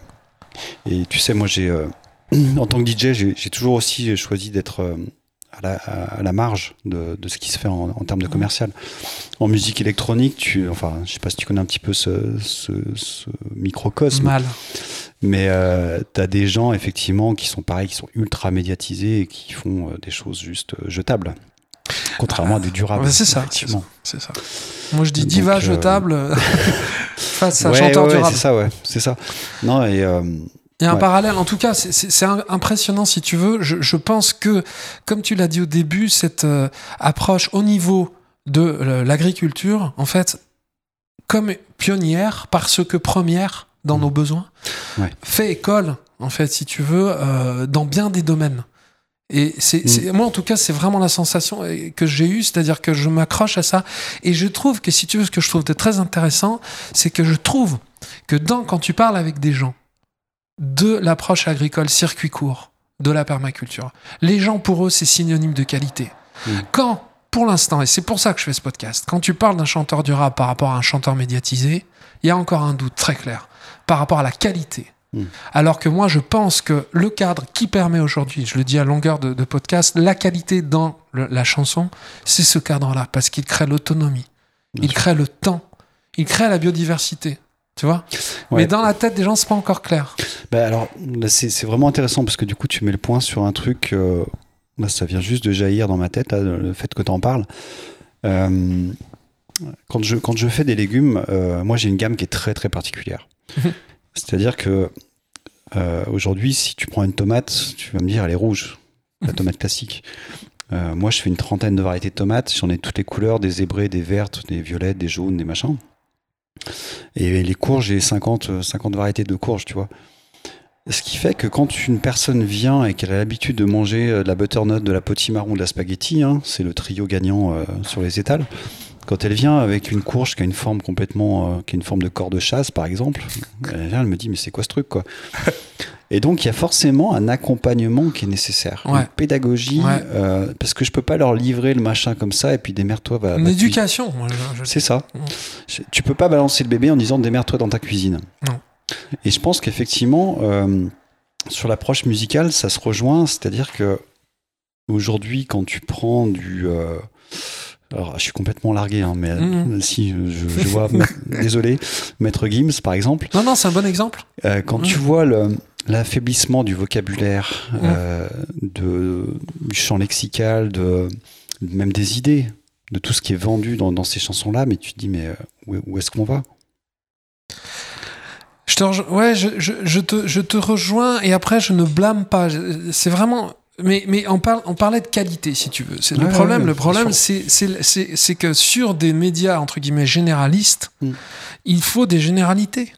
et tu sais, moi, j'ai, euh, en tant que DJ, j'ai toujours aussi choisi d'être euh, à, la, à- à la marge de, de ce qui se fait en, en termes de commercial. En musique électronique, tu, enfin, je sais pas si tu connais un petit peu ce, ce, ce microcosme, Mal. mais tu as des gens, effectivement, qui sont pareils, qui sont ultra médiatisés et qui font euh, des choses juste euh, jetables. Contrairement à du durable. Ouais, c'est ça, effectivement. C'est ça. Moi, je dis diva euh, jetable face à Ouais, chanteur ouais, durable. c'est ça, ouais, c'est ça. Non, et euh, Il y a un Ouais. parallèle. En tout cas, c'est- impressionnant si tu veux. Je, je pense que, comme tu l'as dit au début, cette euh, approche au niveau de euh, l'agriculture, en fait, comme pionnière, parce que première dans Mm. nos besoins, fait école, en fait, si tu veux, euh, dans bien des domaines. Et c'est, Mm. c'est- moi, en tout cas, c'est vraiment la sensation euh, que j'ai eue, c'est-à-dire que je m'accroche à ça. Et je trouve que, si tu veux, ce que je trouve de très intéressant, c'est que je trouve que dans, quand tu parles avec des gens de l'approche agricole circuit court, de la permaculture, les gens, pour eux, c'est synonyme de qualité. Mm. Quand, pour l'instant, et c'est pour ça que je fais ce podcast, quand tu parles d'un chanteur durable par rapport à un chanteur médiatisé, il y a encore un doute très clair par rapport à la qualité. Mm. Alors que moi, je pense que le cadre qui permet aujourd'hui, je le dis à longueur de, de podcast, la qualité dans le- la chanson, c'est ce cadre-là, parce qu'il crée l'autonomie, il sûr. crée le temps, il crée la biodiversité. Tu vois? Ouais. Mais dans la tête des gens, c'est pas encore clair. Bah alors, c'est c'est vraiment intéressant parce que du coup, tu mets le point sur un truc. euh, là, ça vient juste de jaillir dans ma tête, là, le fait que tu en parles. Euh, quand je, quand je fais des légumes, euh, moi j'ai une gamme qui est très très particulière. C'est-à-dire que euh, aujourd'hui, si tu prends une tomate, tu vas me dire elle est rouge, la tomate classique. Euh, moi, je fais une trentaine de variétés de tomates. J'en ai toutes les couleurs, des zébrées, des vertes, des violettes, des jaunes, des machins. Et les courges, j'ai 50, 50 variétés de courges, tu vois. Ce qui fait que quand une personne vient et qu'elle a l'habitude de manger de la butternut, de la potimarron, de la spaghetti, hein, c'est le trio gagnant euh, sur les étals. Quand elle vient avec une courge qui a une forme complètement, euh, qui a une forme de corps de chasse, par exemple, elle vient, elle me dit mais c'est quoi ce truc quoi Et donc il y a forcément un accompagnement qui est nécessaire, Ouais. une pédagogie, Ouais. euh, parce que je peux pas leur livrer le machin comme ça et puis démerde-toi. Va, Une éducation. je- c'est ça. Mm. Je- Tu peux pas balancer le bébé en disant démerde-toi dans ta cuisine. Non. Et je pense qu'effectivement, euh, sur l'approche musicale, ça se rejoint. C'est-à-dire que aujourd'hui, quand tu prends du. Euh, alors, je suis complètement largué, hein, mais Mm. euh, si je, je vois, désolé, Maître Gims, par exemple, Non, non, c'est un bon exemple. euh, quand tu Mm. vois le- l'affaiblissement du vocabulaire, Mm. euh, de, du champ lexical, de, même des idées, de tout ce qui est vendu dans, dans ces chansons-là, mais tu te dis, mais euh, où, où est-ce qu'on va? Je te, ouais, je, je, je te, je te rejoins et après je ne blâme pas. C'est vraiment. Mais, mais on, parle, on parlait de qualité, si tu veux. C'est le Ouais, problème. ouais, le problème, c'est, c'est, c'est, c'est que sur des médias entre guillemets généralistes, Mm. il faut des généralités.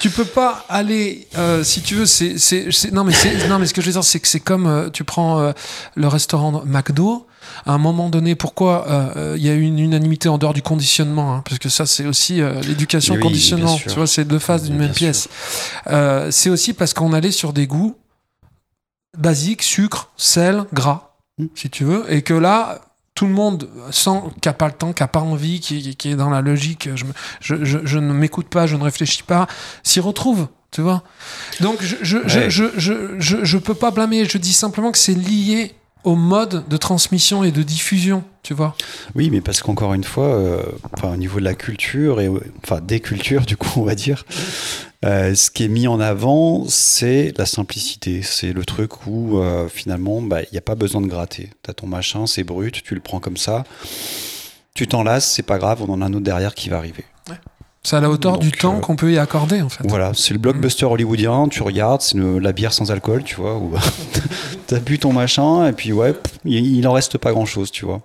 Tu peux pas aller, euh, si tu veux, c'est, c'est, c'est- non mais c'est, non mais ce que je veux dire, c'est que c'est comme euh, tu prends euh, le restaurant McDo. À un moment donné, pourquoi il y a eu une unanimité en dehors du conditionnement hein, Parce que ça, c'est aussi euh, l'éducation Oui, conditionnement. Tu vois, c'est deux faces d'une Bien même sûr. pièce. Euh, c'est aussi parce qu'on allait sur des goûts basiques, sucre, sel, gras, Mm. si tu veux, et que là, tout le monde sent qui n'a pas le temps, qui n'a pas envie, qui, qui est dans la logique, je, me- je, je- je ne m'écoute pas, je ne réfléchis pas, s'y retrouve, tu vois. Donc je je, Ouais. je, je, je, je peux pas blâmer, je dis simplement que c'est lié au mode de transmission et de diffusion, tu vois. Oui, mais parce qu'encore une fois, euh, enfin, au niveau de la culture, et enfin des cultures, du coup, on va dire, euh, ce qui est mis en avant, c'est la simplicité. C'est le truc où euh, finalement, bah, il n'y a pas besoin de gratter. Tu as ton machin, c'est brut, tu le prends comme ça. Tu t'en lasses, c'est pas grave, on en a un autre derrière qui va arriver. C'est à la hauteur du temps euh, qu'on peut y accorder, en fait. Voilà, c'est le blockbuster hollywoodien, tu regardes, c'est la bière sans alcool, tu vois, où t'as bu ton machin, et puis ouais, pff, il, il en reste pas grand chose, tu vois.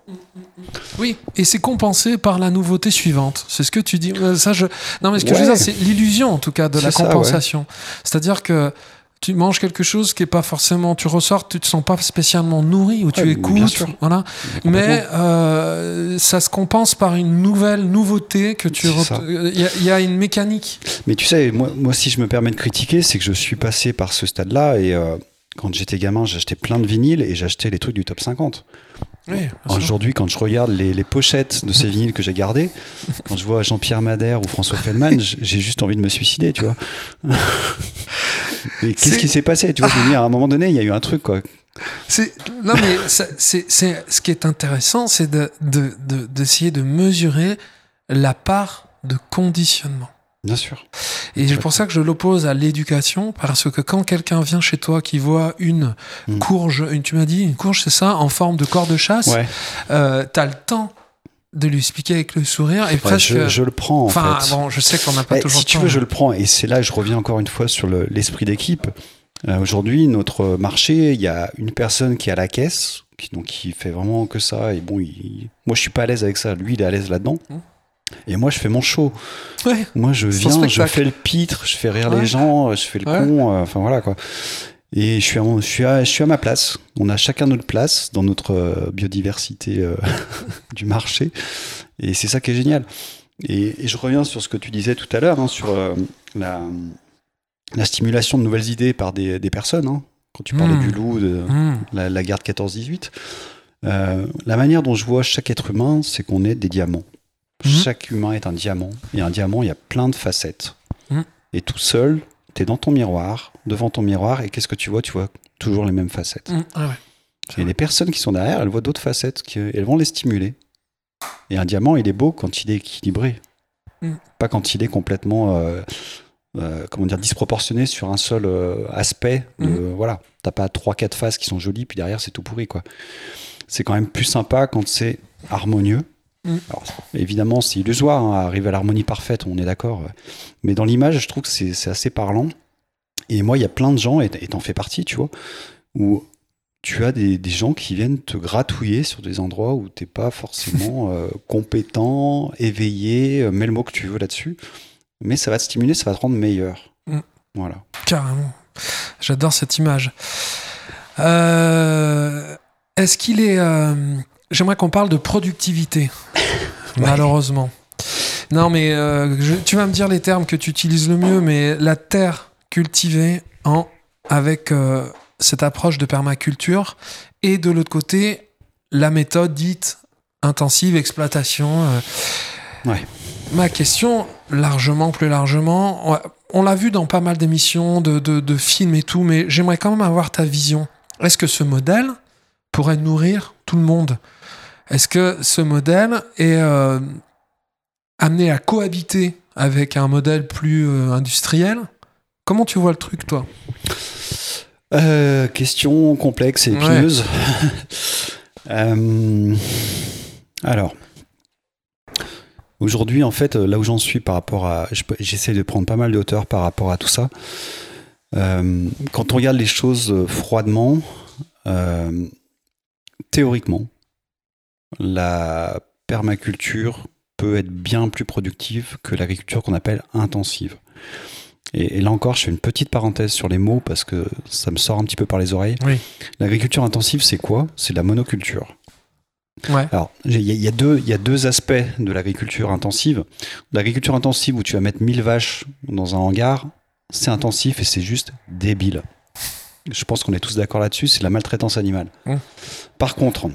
Oui, et c'est compensé par la nouveauté suivante. C'est ce que tu dis. Euh, Ça, je... Non, mais ce que je veux dire, c'est l'illusion, en tout cas, de la ouais. compensation. C'est-à-dire que tu manges quelque chose qui est pas forcément. Tu ressors, tu te sens pas spécialement nourri, ou tu Ouais, écoutes. Voilà. Mais euh, ça se compense par une nouvelle nouveauté que tu. Il y, a- il y a une mécanique. Mais tu sais, moi, moi, si je me permets de critiquer, c'est que je suis passé par ce stade-là et euh, quand j'étais gamin, j'achetais plein de vinyles et j'achetais les trucs du top 50. Oui, bien sûr. Aujourd'hui, quand je regarde les, les pochettes de ces vinyles que j'ai gardés, quand je vois Jean-Pierre Madère ou François Feldman, j'ai juste envie de me suicider, tu vois. Qu'est-ce qui s'est passé Tu vois, je me dis, à un moment donné, il y a eu un truc, quoi. C'est non mais c'est ce qui est intéressant, c'est de de- de- d'essayer de, mesurer la part de conditionnement. Bien sûr. Et c'est pour ça que je l'oppose à l'éducation, parce que quand quelqu'un vient chez toi qui voit une Mm. courge, une, tu m'as dit une courge, c'est ça, en forme de corps de chasse, Ouais. euh, t'as le temps de lui expliquer avec le sourire et presque. je, je le prends, en enfin, fait. bon, je sais qu'on n'a pas Eh, toujours si tu temps, veux, je le prends. Et c'est là, je reviens encore une fois sur le- l'esprit d'équipe. Euh, Aujourd'hui, notre marché, il y a une personne qui est à la caisse, qui, donc, qui fait vraiment que ça. Et bon, il- moi, je suis pas à l'aise avec ça. Lui, il est à l'aise là-dedans. Mm. Et moi, je fais mon show. Ouais. Moi, je viens, je fais le pitre, je fais rire Ouais. les gens, je fais le Ouais. con. euh, Enfin, voilà, quoi. Et je suis, à, mon- je, suis à, je suis à ma place. On a chacun notre place dans notre euh, biodiversité euh, du marché. Et c'est ça qui est génial. Et, et je reviens sur ce que tu disais tout à l'heure, hein, sur euh, la, la stimulation de nouvelles idées par des, des personnes. hein. Quand tu parlais Mm. du loup, de Mm. la, la garde 14-18. Euh, la manière dont je vois chaque être humain, c'est qu'on est des diamants. Mhm. Chaque humain est un diamant. Et un diamant, il y a plein de facettes. Et tout seul, tu es dans ton miroir, devant ton miroir, et qu'est-ce que tu vois? Tu vois toujours les mêmes facettes. Mm. Ah ouais. Et les personnes qui sont derrière, elles voient d'autres facettes, qui, elles vont les stimuler. Et un diamant, il est beau quand il est équilibré. Mm. Pas quand il est complètement, euh, euh, comment dire, disproportionné sur un seul euh, aspect. De, Mm. Voilà, t'as pas trois, quatre faces qui sont jolies, puis derrière c'est tout pourri, quoi. C'est quand même plus sympa quand c'est harmonieux. Alors, évidemment, c'est illusoire, hein, arriver à l'harmonie parfaite, on est d'accord. Mais dans l'image, je trouve que c'est assez parlant. Et moi, il y a plein de gens, et t'en fais partie, tu vois, où tu as des, des gens qui viennent te gratouiller sur des endroits où t'es pas forcément euh, compétent, éveillé, euh, mets le mot que tu veux là-dessus. Mais ça va te stimuler, ça va te rendre meilleur. Mm. Voilà. Carrément. J'adore cette image. Euh, Est-ce qu'il est. euh, J'aimerais qu'on parle de productivité, malheureusement. Non, mais euh, je- tu vas me dire les termes que tu utilises le mieux, mais la terre cultivée en, avec euh, cette approche de permaculture et de l'autre côté, la méthode dite intensive exploitation. euh. Ouais. Ma question, largement, plus largement, on- on l'a vu dans pas mal d'émissions, de, de- de films et tout, mais j'aimerais quand même avoir ta vision. Est-ce que ce modèle pourrait nourrir tout le monde? Est-ce que ce modèle est euh, amené à cohabiter avec un modèle plus euh, industriel? Comment tu vois le truc, toi? Euh, question complexe et épineuse. Alors, aujourd'hui, en fait, là où j'en suis par rapport à. J'essaie de prendre pas mal de hauteur par rapport à tout ça. Quand on regarde les choses froidement, théoriquement, la permaculture peut être bien plus productive que l'agriculture qu'on appelle intensive. Et, et là encore, je fais une petite parenthèse sur les mots parce que ça me sort un petit peu par les oreilles. Oui. L'agriculture intensive, c'est quoi? C'est de la monoculture. Ouais. Alors, il y, a- il y a deux- il y a deux aspects de l'agriculture intensive. L'agriculture intensive où tu vas mettre 1000 vaches dans un hangar, c'est intensif et c'est juste débile. Je pense qu'on est tous d'accord là-dessus, c'est la maltraitance animale. Mmh. Par contre,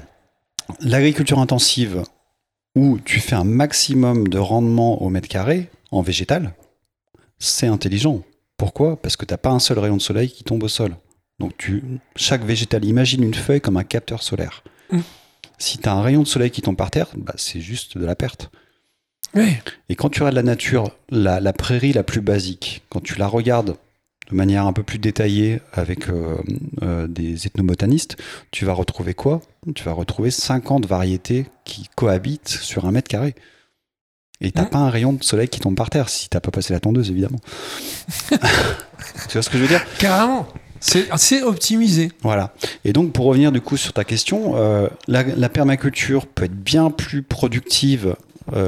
l'agriculture intensive où tu fais un maximum de rendement au mètre carré en végétal, c'est intelligent. Pourquoi? Parce que tu n'as pas un seul rayon de soleil qui tombe au sol. Donc tu, chaque végétal, imagine une feuille comme un capteur solaire. Mm. Si tu as un rayon de soleil qui tombe par terre, bah, c'est juste de la perte. Oui. Et quand tu regardes la nature, la, la prairie la plus basique, quand tu la regardes de manière un peu plus détaillée avec euh, euh, des ethnobotanistes, tu vas retrouver quoi? Tu vas retrouver 50 variétés qui cohabitent sur un mètre carré. Et t'as Mhm. pas un rayon de soleil qui tombe par terre, si t'as pas passé la tondeuse, évidemment. tu vois ce que je veux dire? Carrément. C'est optimisé. Voilà. Et donc, pour revenir du coup sur ta question, euh, la, la permaculture peut être bien plus productive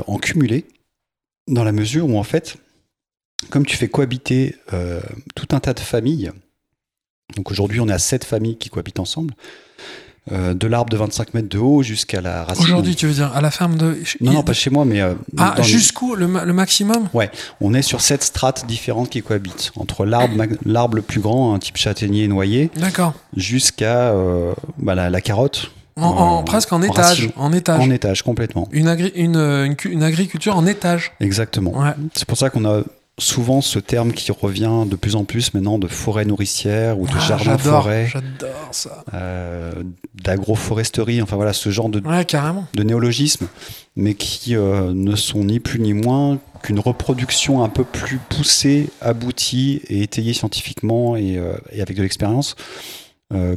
en cumulé, dans la mesure où, en fait, comme tu fais cohabiter euh, tout un tas de familles, donc aujourd'hui, on est à 7 familles qui cohabitent ensemble, euh, de l'arbre de 25 mètres de haut jusqu'à la racine. Aujourd'hui, tu veux dire, à la ferme de. Non, non, pas chez moi, mais. euh, Ah, jusqu'où le, ma- le maximum? On est sur sept strates différentes qui cohabitent. Entre l'arbre le plus grand, un type châtaignier noyer, D'accord. jusqu'à euh, bah, la, la carotte, En, en- En- presque en en étage. racine. En étage. en étage complètement. Une, agri- une, une agriculture en étage. Exactement. Ouais. C'est pour ça qu'on a souvent ce terme qui revient de plus en plus maintenant de forêt nourricière ou de Ah, jardin forêt, J'adore ça. euh, d'agroforesterie, enfin voilà ce genre de, Ouais, carrément. de néologismes, mais qui euh, ne sont ni plus ni moins qu'une reproduction un peu plus poussée, aboutie et étayée scientifiquement et, euh, et avec de l'expérience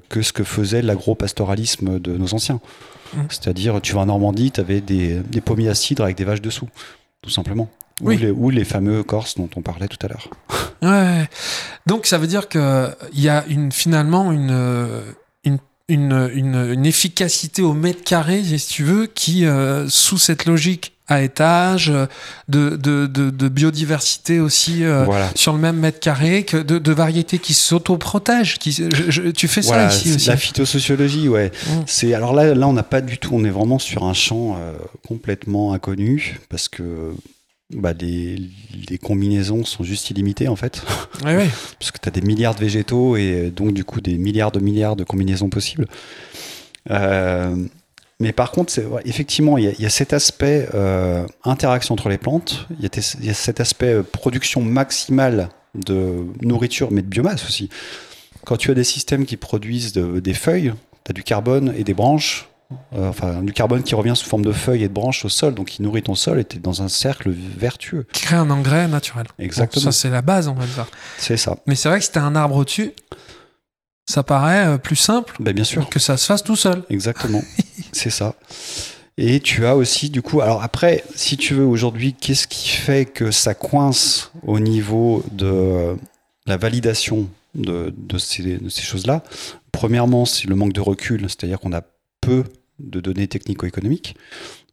que ce que faisait l'agro-pastoralisme de nos anciens. Mm. C'est-à-dire, tu vas en Normandie, tu avais des, des pommiers à cidre avec des vaches dessous, tout simplement. Oui. Ou, les, ou les fameux Corses dont on parlait tout à l'heure. Ouais. Donc ça veut dire que il y a une finalement une une, une, une, une efficacité au mètre carré, si tu veux, qui euh, sous cette logique à étage de, de, de, de biodiversité aussi euh, voilà. sur le même mètre carré, que de, de variétés qui s'autoprotègent. Qui, je- je- tu fais ça ici c'est aussi. la phytosociologie, ouais. Mm. C'est alors là, là, on n'a pas du tout. On est vraiment sur un champ euh, complètement inconnu parce que bah, les, les combinaisons sont juste illimitées en fait, Ouais, ouais. parce que tu as des milliards de végétaux et donc du coup des milliards de milliards de combinaisons possibles. Euh, mais par contre, ouais, effectivement, il y, a- il y a cet aspect euh, interaction entre les plantes, il y, a y cet aspect euh, production maximale de nourriture, mais de biomasse aussi. Quand tu as des systèmes qui produisent de- des feuilles, tu as du carbone et des branches, euh, enfin du carbone qui revient sous forme de feuilles et de branches au sol, donc qui nourrit ton sol et tu es dans un cercle vertueux. Qui crée un engrais naturel. Exactement. Bon, ça c'est la base, on va dire. C'est ça. Mais c'est vrai que si t'as un arbre au-dessus, ça paraît euh, plus simple Ben, bien sûr. que ça se fasse tout seul. Exactement, c'est ça. Et tu as aussi, du coup, alors après, si tu veux, aujourd'hui, qu'est-ce qui fait que ça coince au niveau de la validation de, de ces, de ces choses-là? Premièrement, c'est le manque de recul, c'est-à-dire qu'on a peu de données technico-économiques.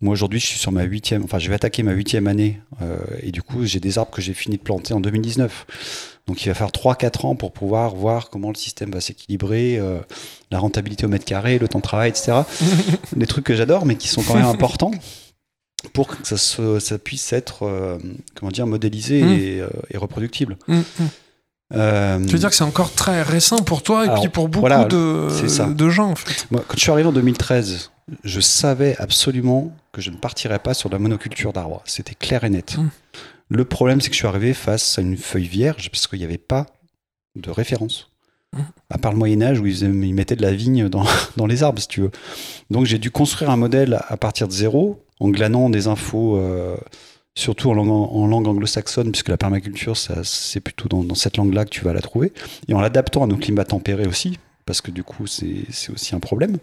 Moi, aujourd'hui, je suis sur ma huitième, enfin, je vais attaquer ma huitième année, euh, et du coup, j'ai des arbres que j'ai fini de planter en 2019. Donc, il va falloir 3-4 ans pour pouvoir voir comment le système va s'équilibrer, euh, la rentabilité au mètre carré, le temps de travail, etc. des trucs que j'adore, mais qui sont quand même importants pour que ça, se- ça puisse être, euh, comment dire, modélisé Mm. et, et reproductible. Mm, mm. Euh, Tu veux dire que c'est encore très récent pour toi et Alors, puis pour beaucoup voilà, de, gens en fait. Moi, quand je suis arrivé en 2013, je savais absolument que je ne partirais pas sur la monoculture d'arbres. C'était clair et net. Mm. Le problème, c'est que je suis arrivé face à une feuille vierge parce qu'il n'y avait pas de référence. Mm. À part le Moyen-Âge où ils, ils mettaient de la vigne dans, dans les arbres, si tu veux. Donc j'ai dû construire un modèle à partir de zéro en glanant des infos. euh, Surtout en langue, en langue anglo-saxonne, puisque la permaculture, c'est plutôt dans, dans cette langue-là que tu vas la trouver. Et en l'adaptant à nos climats tempérés aussi, parce que du coup, c'est aussi un problème.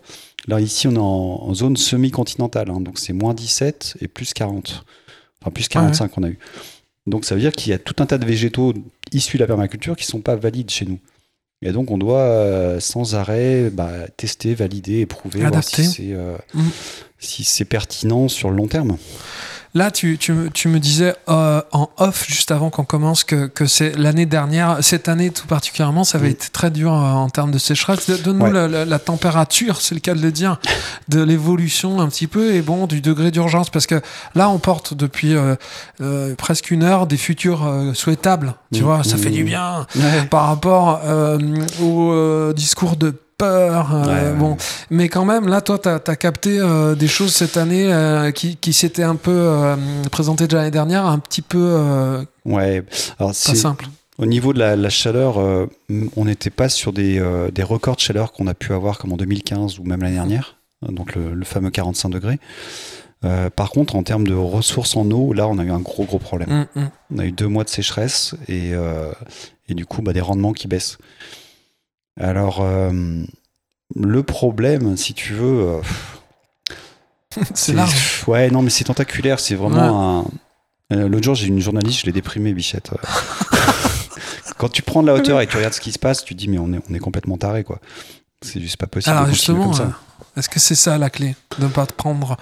Là, ici, on est en, en zone semi-continentale, hein, donc c'est moins 17 et plus 40. Enfin, plus 45 qu'on a eu. Donc ça veut dire qu'il y a tout un tas de végétaux issus de la permaculture qui ne sont pas valides chez nous. Et donc on doit euh, sans arrêt bah, tester, valider, éprouver, voir Adapter. si c'est euh, Mm. si c'est pertinent sur le long terme. Là, tu, tu, me- tu me disais euh, en off, juste avant qu'on commence, que, que c'est l'année dernière, cette année tout particulièrement, ça avait Mm. été très dur euh, en termes de sécheresse. Donne-nous Ouais. la, la- la température, c'est le cas de le dire, de l'évolution un petit peu et bon, du degré d'urgence. Parce que là, on porte depuis euh, euh, presque une heure des futurs euh, souhaitables. Tu Mm. vois, ça fait Mm. du bien par rapport euh, au euh, discours de peur. euh, Ouais, ouais. bon, mais quand même, là, toi, tu as, capté euh, des choses cette année euh, qui, qui s'étaient un peu présentées déjà l'année dernière, un petit peu Ouais. Alors pas c'est simple. au niveau de la, la chaleur, on n'était pas sur des, des records de chaleur qu'on a pu avoir comme en 2015 ou même l'année dernière, donc le, le fameux 45 degrés. Euh, par contre, en termes de ressources en eau, là, on a eu un gros gros problème. Mm, mm. On a eu deux mois de sécheresse et, euh, et du coup, bah, des rendements qui baissent. Alors, euh, le problème, si tu veux, euh, C'est large. Ouais, non, mais c'est tentaculaire. C'est vraiment un. Euh, L'autre jour, j'ai une journaliste, je l'ai déprimée, Bichette. Quand tu prends de la hauteur et tu regardes ce qui se passe, tu te dis, mais on est, on est complètement taré, quoi. C'est juste pas possible. Alors de justement, comme ça. est-ce que c'est ça la clé De ne pas te prendre?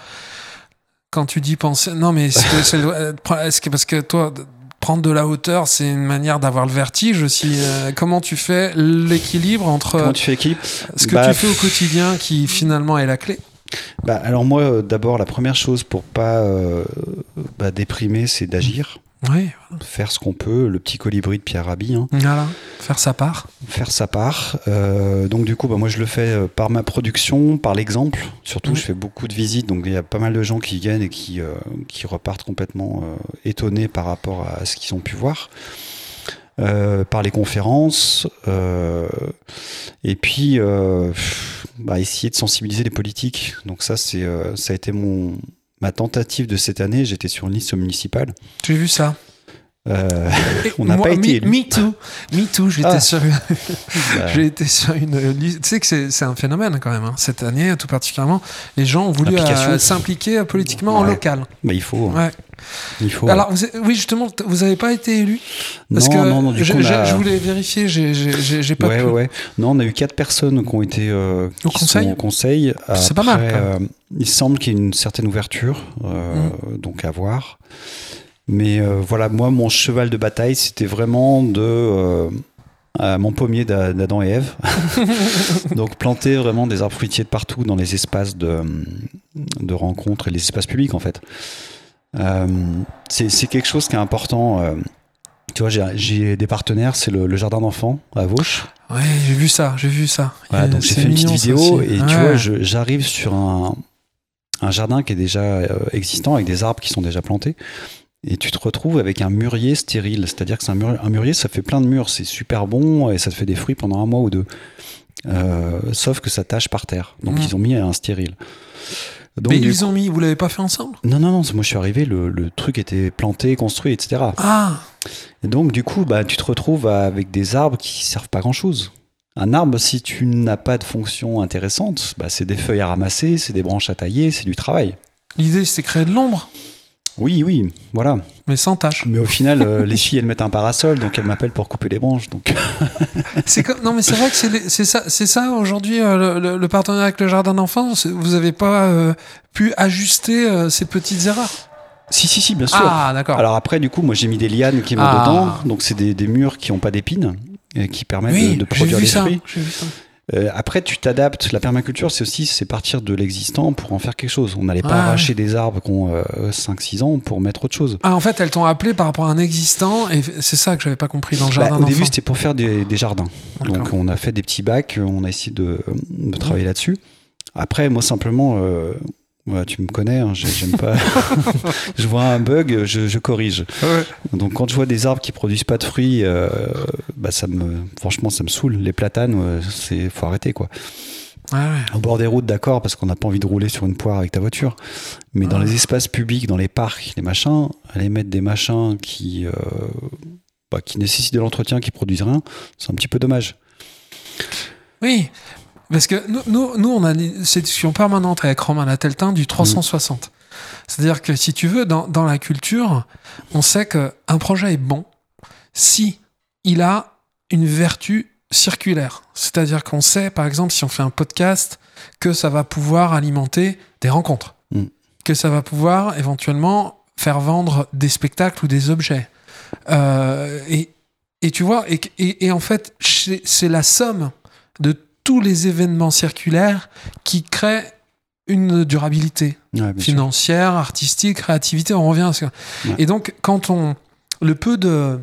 Quand tu dis penser. Non, mais que, est-ce que parce que toi. Prendre de la hauteur, c'est une manière d'avoir le vertige aussi. Euh, comment tu fais l'équilibre entre Comment tu fais l'équipe ce que Bah, tu fais au quotidien qui finalement est la clé? Bah, Alors, moi, euh, d'abord, la première chose pour pas euh, bah, déprimer, c'est d'agir. Oui, Faire ce qu'on peut, le petit colibri de Pierre Rabhi. hein. voilà. Faire sa part. faire sa part. Euh, donc du coup, bah, moi je le fais euh, par ma production, par l'exemple. Surtout, Mhm. je fais beaucoup de visites, donc il y a pas mal de gens qui viennent et qui, euh, qui repartent complètement euh, étonnés par rapport à ce qu'ils ont pu voir. Par les conférences, et puis bah, essayer de sensibiliser les politiques. Donc ça, c'est, ça a été mon, ma tentative de cette année. J'étais sur une liste municipale. J'ai vu ça? Euh, On n'a pas été me, me too. Me too. J'étais Ah. sur bah, j'ai été sur une liste. Tu sais que c'est, un phénomène quand même. hein. Cette année, tout particulièrement, les gens ont voulu euh, s'impliquer euh, politiquement en local. bah, il faut. Ouais. Il faut Alors, vous êtes- oui, justement, vous n'avez pas été élu? Parce non, que non, non, du je, coup, je- a- je voulais vérifier. J'ai, pas ouais, pu. ouais. Non, on a eu quatre personnes qui ont été euh, Au qui conseil? sont au conseil. C'est pas mal, euh, il semble qu'il y ait une certaine ouverture, euh, donc à voir. Mais euh, voilà, moi, mon cheval de bataille, c'était vraiment de euh, à mon pommier d'A- d'Adam et Ève. donc planter vraiment des arbres fruitiers de partout dans les espaces de, de rencontres et les espaces publics, en fait. Euh, c'est quelque chose qui est important. tu vois, j'ai- des partenaires, c'est le, le jardin d'enfants à Vauche. Ouais, j'ai vu ça. J'ai vu ça. Voilà, donc j'ai fait une petite vidéo et tu vois, j'arrive sur un, un jardin qui est déjà existant avec des arbres qui sont déjà plantés. Et tu te retrouves avec un mûrier stérile. C'est-à-dire que c'est un, mûr- un mûrier, ça fait plein de mûres, c'est super bon et ça te fait des fruits pendant un mois ou deux. Euh, sauf que ça tâche par terre. Donc Mhm. ils ont mis un stérile. Donc, Mais du ils ont mis. Vous l'avez pas fait ensemble? Non, non, non, moi je suis arrivé, le, le truc était planté, construit, etc. Ah. Et donc, du coup, bah, tu te retrouves avec des arbres qui servent pas grand chose. Un arbre, si tu n'as pas de fonction intéressante, bah, c'est des feuilles à ramasser, c'est des branches à tailler, c'est du travail. L'idée, c'était créer de l'ombre, Oui, oui, voilà. mais sans tâche. Mais au final, euh, les filles, elles mettent un parasol, donc elles m'appellent pour couper les branches. Donc, comme- non, mais c'est vrai que c'est ça, c'est ça aujourd'hui euh, le, partenariat avec le jardin d'enfants. Vous n'avez pas euh, pu ajuster ces petites erreurs? si, si, si, bien sûr. Ah, d'accord. Alors après, du coup, moi, j'ai mis des lianes qui vont Ah. dedans. Donc, c'est des, des murs qui n'ont pas d'épines et qui permettent oui, de, de produire des fruits. j'ai vu ça. Euh, après, tu t'adaptes. La permaculture, c'est aussi c'est partir de l'existant pour en faire quelque chose. On n'allait pas Ouais, arracher des arbres qui ont 5-6 ans pour mettre autre chose. Ah, en fait, elles t'ont appelé par rapport à un existant, et c'est ça que j'avais pas compris dans le Bah, jardin au début, c'était pour faire des, des jardins. Donc, on a fait des petits bacs, on a essayé de, de travailler là-dessus. Après, moi, simplement, euh, ouais, tu me connais, hein, j'ai- j'aime pas. je vois un bug, je, je corrige. Ouais. Donc, quand je vois des arbres qui produisent pas de fruits, euh, bah, ça me, franchement, ça me saoule. Les platanes, c'est, faut arrêter, quoi. Ouais. Au bord des routes, d'accord, parce qu'on n'a pas envie de rouler sur une poire avec ta voiture. Mais dans Ah. les espaces publics, dans les parcs, les machins, aller mettre des machins qui, euh, bah, qui nécessitent de l'entretien, qui produisent rien, c'est un petit peu dommage. Oui, parce que nous, nous, nous, on a cette discussion permanente avec Romain Lateltin du 360. C'est-à-dire que si tu veux, dans, dans la culture, on sait qu'un projet est bon si il a une vertu circulaire. C'est-à-dire qu'on sait, par exemple, si on fait un podcast, que ça va pouvoir alimenter des rencontres, Mm. que ça va pouvoir éventuellement faire vendre des spectacles ou des objets. Euh, et, et tu vois, et, et, et en fait, c'est la somme de tous les événements circulaires qui créent une durabilité Ouais, bien sûr. financière, artistique, créativité, on revient à ça. Ouais. Et donc, quand on. Le peu de.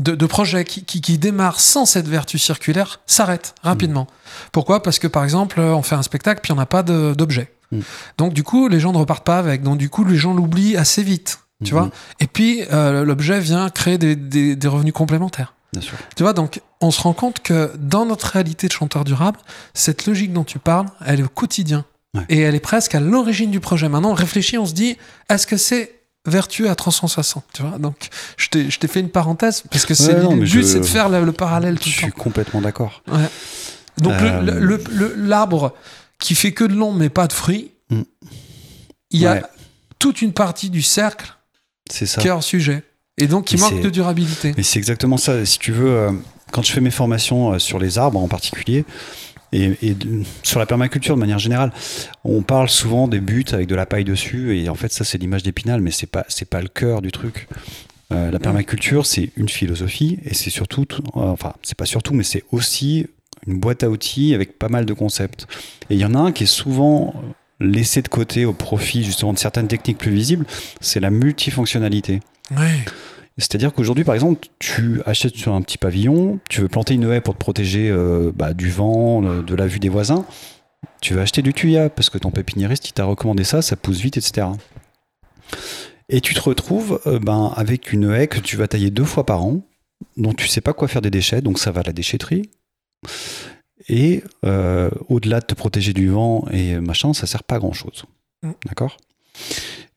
De, de projets qui, qui, qui démarrent sans cette vertu circulaire s'arrêtent rapidement. Pourquoi? Parce que par exemple, on fait un spectacle puis on n'a pas d'objet. Mm. Donc du coup, les gens ne repartent pas avec. Donc du coup, les gens l'oublient assez vite. Tu Mhm. vois? Et puis, euh, l'objet vient créer des, des- des revenus complémentaires. Bien sûr. Tu vois, donc on se rend compte que dans notre réalité de chanteur durable, cette logique dont tu parles, elle est au quotidien. Ouais. Et elle est presque à l'origine du projet. Maintenant, on réfléchit, on se dit, est-ce que c'est vertueux à 360 Tu vois, donc je t'ai je t'ai fait une parenthèse parce que c'est Ouais, non, le but, je- c'est de faire le, le parallèle Je tout le suis temps. complètement d'accord. Ouais. Donc Euh, le- l'arbre qui fait que de l'ombre mais pas de fruits, Mm. il y a toute une partie du cercle C'est ça. qui est hors sujet. Et donc qui manque de durabilité. Mais c'est exactement ça. Si tu veux, euh, quand je fais mes formations euh, sur les arbres en particulier, et, et de- sur la permaculture de manière générale, on parle souvent des buts avec de la paille dessus, et en fait, ça, c'est l'image d'épinal, mais c'est pas, c'est pas le cœur du truc. Euh, la permaculture, c'est une philosophie, et c'est surtout, tout- enfin, c'est pas surtout, mais c'est aussi une boîte à outils avec pas mal de concepts. Et il y en a un qui est souvent laissé de côté au profit justement de certaines techniques plus visibles, c'est la multifonctionnalité. Ouais. C'est-à-dire qu'aujourd'hui, par exemple, tu achètes sur un petit pavillon, tu veux planter une haie pour te protéger euh, bah, du vent, euh, de la vue des voisins. Tu vas acheter du tuya parce que ton pépiniériste il t'a recommandé ça, ça pousse vite, etc. Et tu te retrouves euh, ben, avec une haie que tu vas tailler deux fois par an, dont tu sais pas quoi faire des déchets, donc ça va à la déchetterie. Et euh, au-delà de te protéger du vent et machin, ça sert pas à grand chose. Mm. D'accord?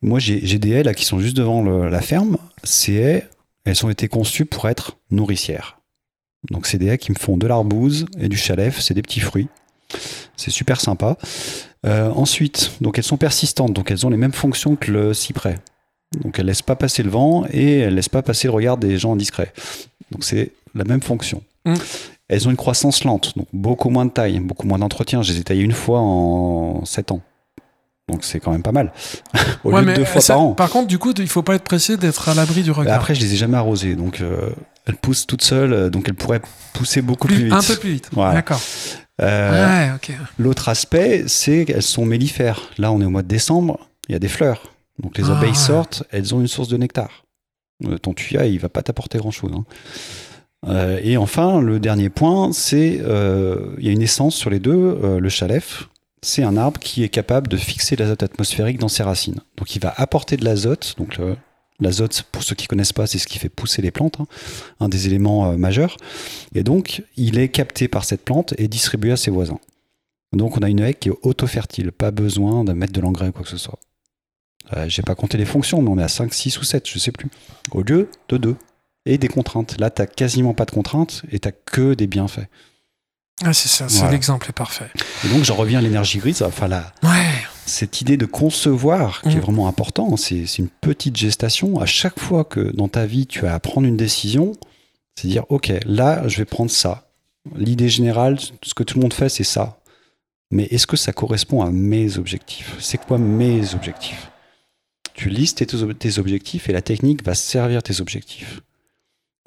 Moi, j'ai des haies là qui sont juste devant le- la ferme. Ces haies, elles ont été conçues pour être nourricières. Donc, c'est des haies qui me font de l'arbouze et du chalef, c'est des petits fruits. C'est super sympa. Euh, ensuite, donc elles sont persistantes, donc elles ont les mêmes fonctions que le cyprès. Donc elles laissent pas passer le vent et elles laissent pas passer le regard des gens indiscrets. Donc c'est la même fonction. Mm. Elles ont une croissance lente, donc beaucoup moins de taille, beaucoup moins d'entretien. Je les ai taillées une fois en 7 ans. Donc c'est quand même pas mal. Au Ouais, lieu de deux fois ça- par an. Par contre, du coup, il faut pas être pressé d'être à l'abri du Bah, regard. Après, je les ai jamais arrosées, donc euh, elles poussent toutes seules, euh, donc elles pourraient pousser beaucoup plus, Plus- vite. un peu plus vite. Voilà. D'accord. Euh, ouais, ok. L'autre aspect, c'est qu'elles sont mellifères. Là, on est au mois de décembre, il y a des fleurs. Donc les Ah, abeilles ouais. sortent, elles ont une source de nectar. Euh, ton tuya, il va pas t'apporter grand-chose. hein. Euh, et enfin, le dernier point, c'est il y a une essence sur les deux. le chalef, c'est un arbre qui est capable de fixer l'azote atmosphérique dans ses racines. Donc il va apporter de l'azote. Donc l'azote, pour ceux qui connaissent pas, c'est ce qui fait pousser les plantes, hein, un des éléments euh, majeurs. Et donc il est capté par cette plante et distribué à ses voisins. Donc on a une haie qui est auto-fertile, pas besoin de mettre de l'engrais ou quoi que ce soit. Euh, J'ai pas compté les fonctions, mais on est à 5, 6 ou 7, je sais plus. Au lieu de 2. Et des contraintes. Là, t'as quasiment pas de contraintes et t'as que des bienfaits. Ah, c'est ça, Voilà. l'exemple est parfait. Et donc j'en reviens à l'énergie grise, enfin la, Ouais. cette idée de concevoir qui est Mhm. vraiment important, c'est c'est une petite gestation. À chaque fois que dans ta vie tu as à prendre une décision, c'est dire ok, là je vais prendre ça. L'idée générale, ce que tout le monde fait, c'est ça. Mais est-ce que ça correspond à mes objectifs? C'est quoi mes objectifs? Tu listes tes, tes objectifs et la technique va servir tes objectifs.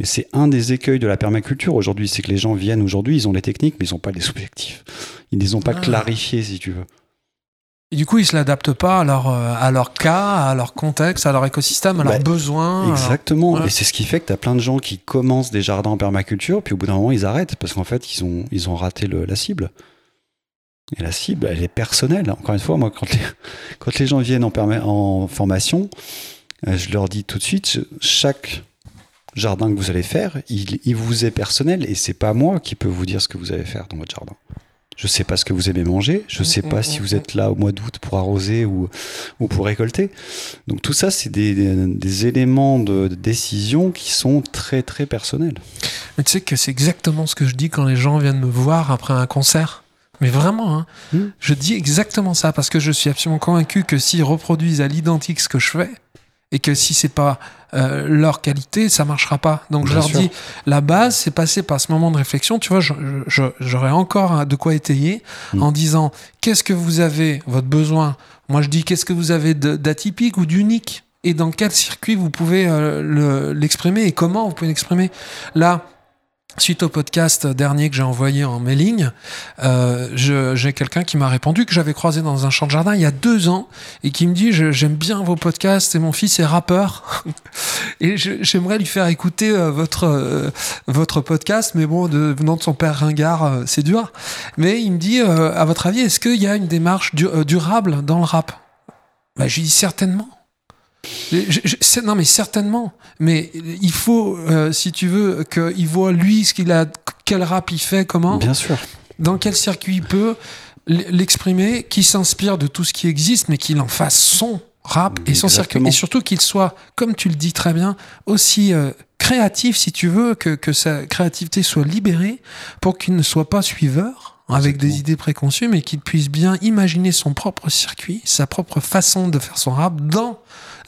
Et c'est un des écueils de la permaculture aujourd'hui, c'est que les gens viennent aujourd'hui, ils ont les techniques, mais ils n'ont pas les objectifs. Ils ne les ont pas Ah. clarifiés, si tu veux. Et du coup, ils se l'adaptent pas à leur, euh, à leur cas, à leur contexte, à leur écosystème, à leurs Bah, besoins. alors- Exactement. ouais. Et c'est ce qui fait que tu as plein de gens qui commencent des jardins en permaculture, puis au bout d'un moment, ils arrêtent parce qu'en fait, ils ont, ils ont raté le- la cible. Et la cible, elle est personnelle. Encore une fois, moi, quand les, quand les gens viennent en, en formation, euh, je leur dis tout de suite, chaque jardin que vous allez faire, il, il vous est personnel et c'est pas moi qui peux vous dire ce que vous allez faire dans votre jardin. Je sais pas ce que vous aimez manger, je sais Mm, pas mm, si mm, vous êtes là au mois d'août pour arroser ou, ou pour récolter. Donc tout ça, c'est des, des- des éléments de, de décision qui sont très très personnels. Mais tu sais que c'est exactement ce que je dis quand les gens viennent me voir après un concert. Mais vraiment, hein, Hmm. je dis exactement ça parce que je suis absolument convaincu que s'ils reproduisent à l'identique ce que je fais et que si c'est pas euh, leur qualité, ça marchera pas. Donc je leur sûr. dis, la base, c'est passer par ce moment de réflexion. Tu vois, j'aurais encore de quoi étayer Hmm. en disant, qu'est-ce que vous avez, votre besoin? Moi, je dis, qu'est-ce que vous avez d'atypique ou d'unique? Et dans quel circuit vous pouvez euh, le- l'exprimer? Et comment vous pouvez l'exprimer? Là, Suite au podcast dernier que j'ai envoyé en mailing, euh, j'ai quelqu'un qui m'a répondu que j'avais croisé dans un champ de jardin il y a deux ans et qui me dit j'aime bien vos podcasts et mon fils est rappeur. Et j'aimerais lui faire écouter euh, votre euh, votre podcast mais bon venant de son père ringard euh, c'est dur. Mais il me dit à votre avis est-ce qu'il y a une démarche du- durable dans le rap? Bah, je lui dis certainement je- je- c'est- non mais certainement mais il faut euh, si tu veux qu'il voit lui ce qu'il a quel rap il fait comment Bien sûr. dans quel circuit il peut l'exprimer, qui s'inspire de tout ce qui existe, mais qu'il en fasse son rap et son circuit. Et surtout qu'il soit, comme tu le dis très bien, aussi euh, créatif, si tu veux, que, que sa créativité soit libérée pour qu'il ne soit pas suiveur avec Exactement. des idées préconçues, mais qu'il puisse bien imaginer son propre circuit, sa propre façon de faire son rap dans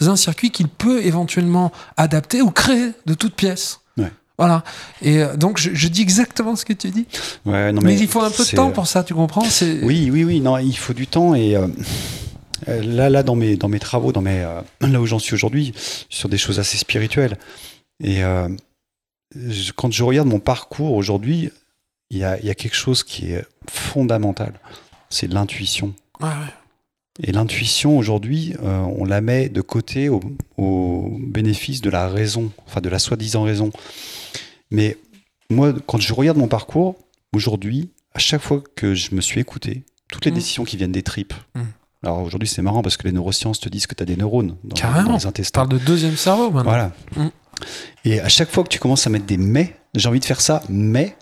un circuit qu'il peut éventuellement adapter ou créer de toutes pièces. Ouais. Voilà. Et euh, donc, je, je dis exactement ce que tu dis. Ouais, non, Mais, il faut un peu de temps pour ça, tu comprends? Oui, oui, oui. Non, il faut du temps et euh, euh, là, là, dans mes, dans mes travaux, dans mes, euh, là où j'en suis aujourd'hui, sur des choses assez spirituelles. Et euh, je- quand je regarde mon parcours aujourd'hui, il y a, y a quelque chose qui est fondamental. C'est l'intuition. Ouais, ouais. Et l'intuition aujourd'hui, euh, on la met de côté au, au bénéfice de la raison, enfin de la soi-disant raison. Mais moi, quand je regarde mon parcours aujourd'hui, à chaque fois que je me suis écouté, toutes les Mm. décisions qui viennent des tripes. Mm. Alors aujourd'hui, c'est marrant parce que les neurosciences te disent que tu as des neurones dans, Carrément. dans les On intestins. parle de deuxième cerveau maintenant. Voilà. Mm. Et à chaque fois que tu commences à mettre des mais, j'ai envie de faire ça, mais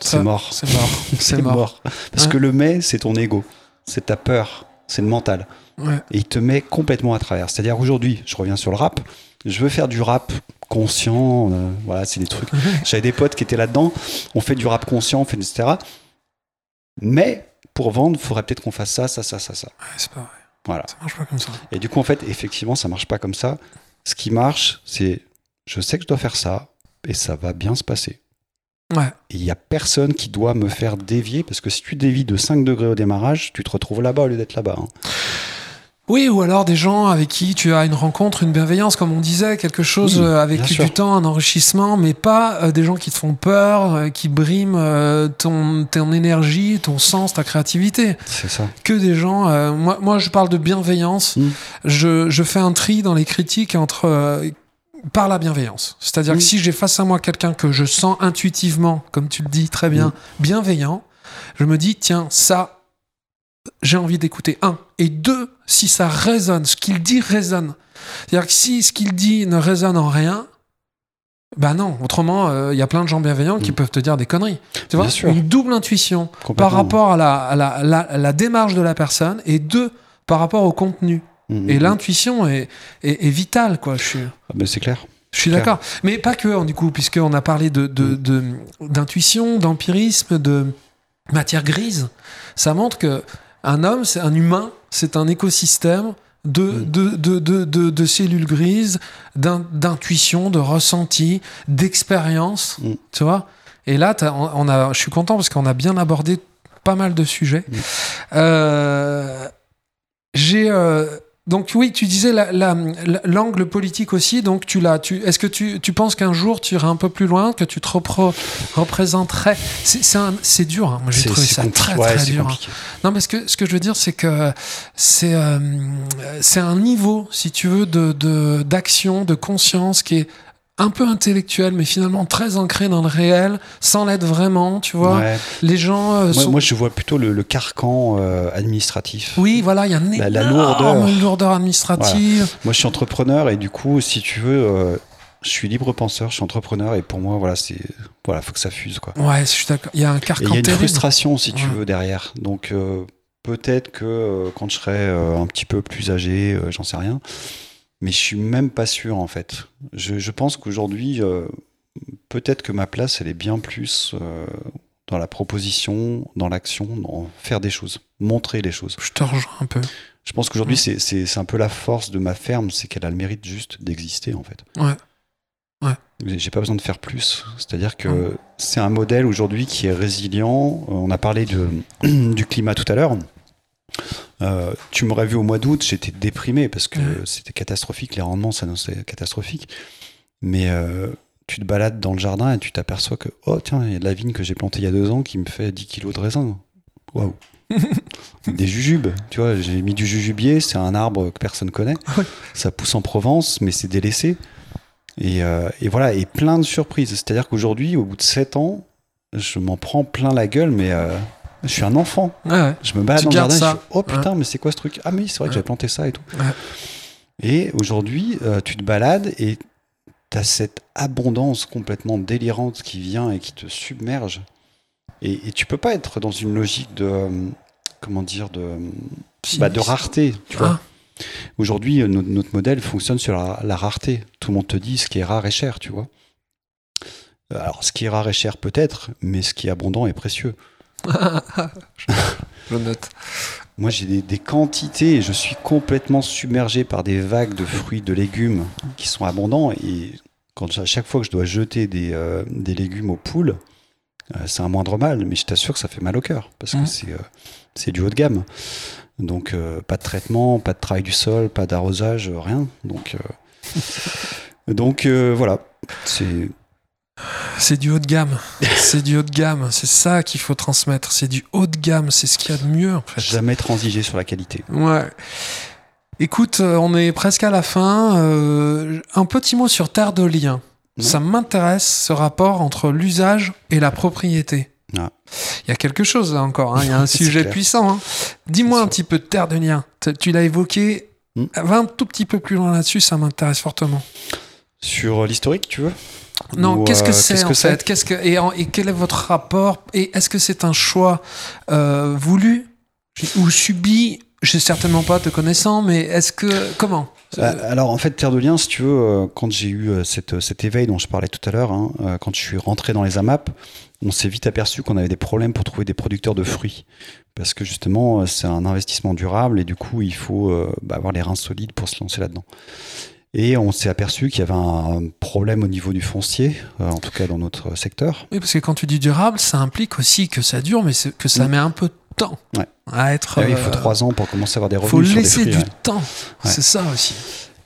c'est mort. C'est mort. C'est mort. Parce que le mais, c'est ton ego, c'est ta peur, c'est le mental. Ouais. et il te met complètement à travers. C'est-à-dire aujourd'hui, je reviens sur le rap, je veux faire du rap conscient, euh, voilà, c'est des trucs. J'avais des potes qui étaient là-dedans, on fait du rap conscient, on fait etc. Mais pour vendre, il faudrait peut-être qu'on fasse ça, ça, ça, ça, ça. Ouais, c'est pas vrai. Voilà. Ça marche pas comme ça. Et du coup, en fait, effectivement, ça marche pas comme ça. Ce qui marche, c'est je sais que je dois faire ça et ça va bien se passer. Ouais. Et il y a personne qui doit me faire dévier parce que si tu dévies de 5 degrés au démarrage, tu te retrouves là-bas au lieu d'être là-bas. hein. Oui, ou alors des gens avec qui tu as une rencontre, une bienveillance, comme on disait, quelque chose Oui, euh, avec sûr. du temps, un enrichissement, mais pas euh, des gens qui te font peur, euh, qui briment euh, ton, ton énergie, ton sens, ta créativité. C'est ça. Que des gens. moi, moi, je parle de bienveillance. Mm. Je, je fais un tri dans les critiques entre. Par la bienveillance. C'est-à-dire que si j'ai face à moi quelqu'un que je sens intuitivement, comme tu le dis très bien, bienveillant, je me dis, tiens, ça, j'ai envie d'écouter. Un. Et deux, si ça résonne, ce qu'il dit résonne. C'est-à-dire que si ce qu'il dit ne résonne en rien, bah non, autrement, euh, il y a plein de gens bienveillants qui Mm. peuvent te dire des conneries. Tu vois, sûr. une double intuition par rapport à la, à la, à la- à la démarche de la personne et deux, par rapport au contenu. Mhm. Et l'intuition est, est, est vitale, quoi. Je suis, Ah ben, c'est clair. je suis d'accord. Mais pas que, hein, du coup, puisqu'on a parlé de, de, de- d'intuition, d'empirisme, de matière grise. Ça montre que un homme, c'est un humain, c'est un écosystème de, Mm. de, de, de, de, de cellules grises, d'in- d'intuition, de ressenti, d'expérience. Tu vois Et là, on, a, je suis content parce qu'on a bien abordé pas mal de sujets. Euh, J'ai. euh, donc oui, tu disais la- la- la- l'angle politique aussi. Donc tu l'as. Tu, Est-ce que tu, tu penses qu'un jour tu iras un peu plus loin, que tu te repro- représenterais C'est dur. hein. Moi j'ai trouvé ça très ouais, très dur. hein. compliqué. Non, mais ce que, ce que je veux dire, c'est que c'est euh, c'est un niveau, si tu veux, de de- d'action, de, conscience qui est un peu intellectuel, mais finalement très ancré dans le réel, sans l'être vraiment, tu vois. Ouais. Les gens euh, Moi, sont... moi, je vois plutôt le, le carcan euh, administratif. Oui, voilà, il y a une La- lourdeur. lourdeur administrative. Moi, je suis entrepreneur et du coup, si tu veux, euh, je suis libre penseur, je suis entrepreneur et pour moi, voilà, c'est voilà, faut que ça fuse quoi. Ouais, je suis d'accord. Il y a un carcan il y a une terrible. frustration, si tu Ouais. veux, derrière. Donc, peut-être que quand je serai un petit peu plus âgé, j'en sais rien, mais je suis même pas sûr en fait. Je, je pense qu'aujourd'hui, euh, peut-être que ma place, elle est bien plus euh, dans la proposition, dans l'action, dans faire des choses, montrer les choses. Je te rejoins un peu. Je pense qu'aujourd'hui, Ouais. c'est- un peu la force de ma ferme, c'est qu'elle a le mérite juste d'exister en fait. Ouais. Ouais. J'ai pas besoin de faire plus. C'est-à-dire que Ouais. c'est un modèle aujourd'hui qui est résilient. Euh, On a parlé de, du climat tout à l'heure. Euh, tu m'aurais vu au mois d'août, j'étais déprimé parce que Ouais. c'était catastrophique, les rendements s'annonçaient catastrophiques. Mais euh, tu te balades dans le jardin et tu t'aperçois que, oh tiens, il y a de la vigne que j'ai plantée il y a deux ans qui me fait 10 kilos de raisin. Waouh! Des jujubes, tu vois, j'ai mis du jujubier, c'est un arbre que personne connaît. Ouais. Ça pousse en Provence, mais c'est délaissé. Et, euh, et voilà, et plein de surprises. C'est-à-dire qu'aujourd'hui, au bout de 7 ans, je m'en prends plein la gueule, mais je suis un enfant. Ouais. Je me balade dans le jardin, et je fais, oh putain, mais c'est quoi ce truc? Ah mais c'est vrai que j'avais planté ça et tout. Et aujourd'hui, euh, tu te balades et tu as cette abondance complètement délirante qui vient et qui te submerge. Et, et tu peux pas être dans une logique de... euh, comment dire de, bah, de rareté, tu vois. Ah, Aujourd'hui, euh, notre, modèle fonctionne sur la, la rareté. Tout le monde te dit ce qui est rare est cher, tu vois. Euh, Alors, ce qui est rare est cher peut-être, mais ce qui est abondant est précieux. je note. Moi, j'ai des, des quantités, et je suis complètement submergé par des vagues de fruits, de légumes qui sont abondants. Et quand à chaque fois que je dois jeter des, euh, des légumes aux poules, euh, c'est un moindre mal, mais je t'assure que ça fait mal au cœur parce que c'est euh, c'est du haut de gamme. Donc, pas de traitement, pas de travail du sol, pas d'arrosage, rien. Donc, donc voilà. C'est C'est du haut de gamme. c'est du haut de gamme. C'est ça qu'il faut transmettre. C'est du haut de gamme. C'est ce qu'il y a de mieux, en fait. jamais transiger sur la qualité. Ouais. Écoute, euh, on est presque à la fin. Euh, un petit mot sur Terre de Liens. Ça m'intéresse, ce rapport entre l'usage et la propriété. Ah. Il y a quelque chose là encore. hein. Il y a un sujet clair. puissant. hein. Dis-moi un sûr. petit peu de Terre de Liens. Tu- l'as évoqué. Hmm. Va un tout petit peu plus loin là-dessus. Ça m'intéresse fortement. Sur l'historique, tu veux? Non, qu'est-ce que euh, c'est en fait Qu'est-ce que et, quel est votre rapport Et est-ce que c'est un choix euh, voulu ou subi Je sais certainement pas te connaissant, mais est-ce que comment Bah, alors en fait, Terre de Liens, si tu veux, euh, quand j'ai eu euh, cette, cet éveil dont je parlais tout à l'heure, hein, euh, quand je suis rentré dans les AMAP, on s'est vite aperçu qu'on avait des problèmes pour trouver des producteurs de fruits. Parce que justement, euh, c'est un investissement durable et du coup, il faut euh, bah, avoir les reins solides pour se lancer là-dedans. Et on s'est aperçu qu'il y avait un problème au niveau du foncier, euh, en tout cas dans notre secteur. Oui, parce que quand tu dis durable, ça implique aussi que ça dure, mais que ça Mm. met un peu de temps Ouais. à être. Oui, il faut euh, trois ans pour commencer à avoir des faut revenus sur des laisser du ouais. temps. Ouais. C'est ça aussi.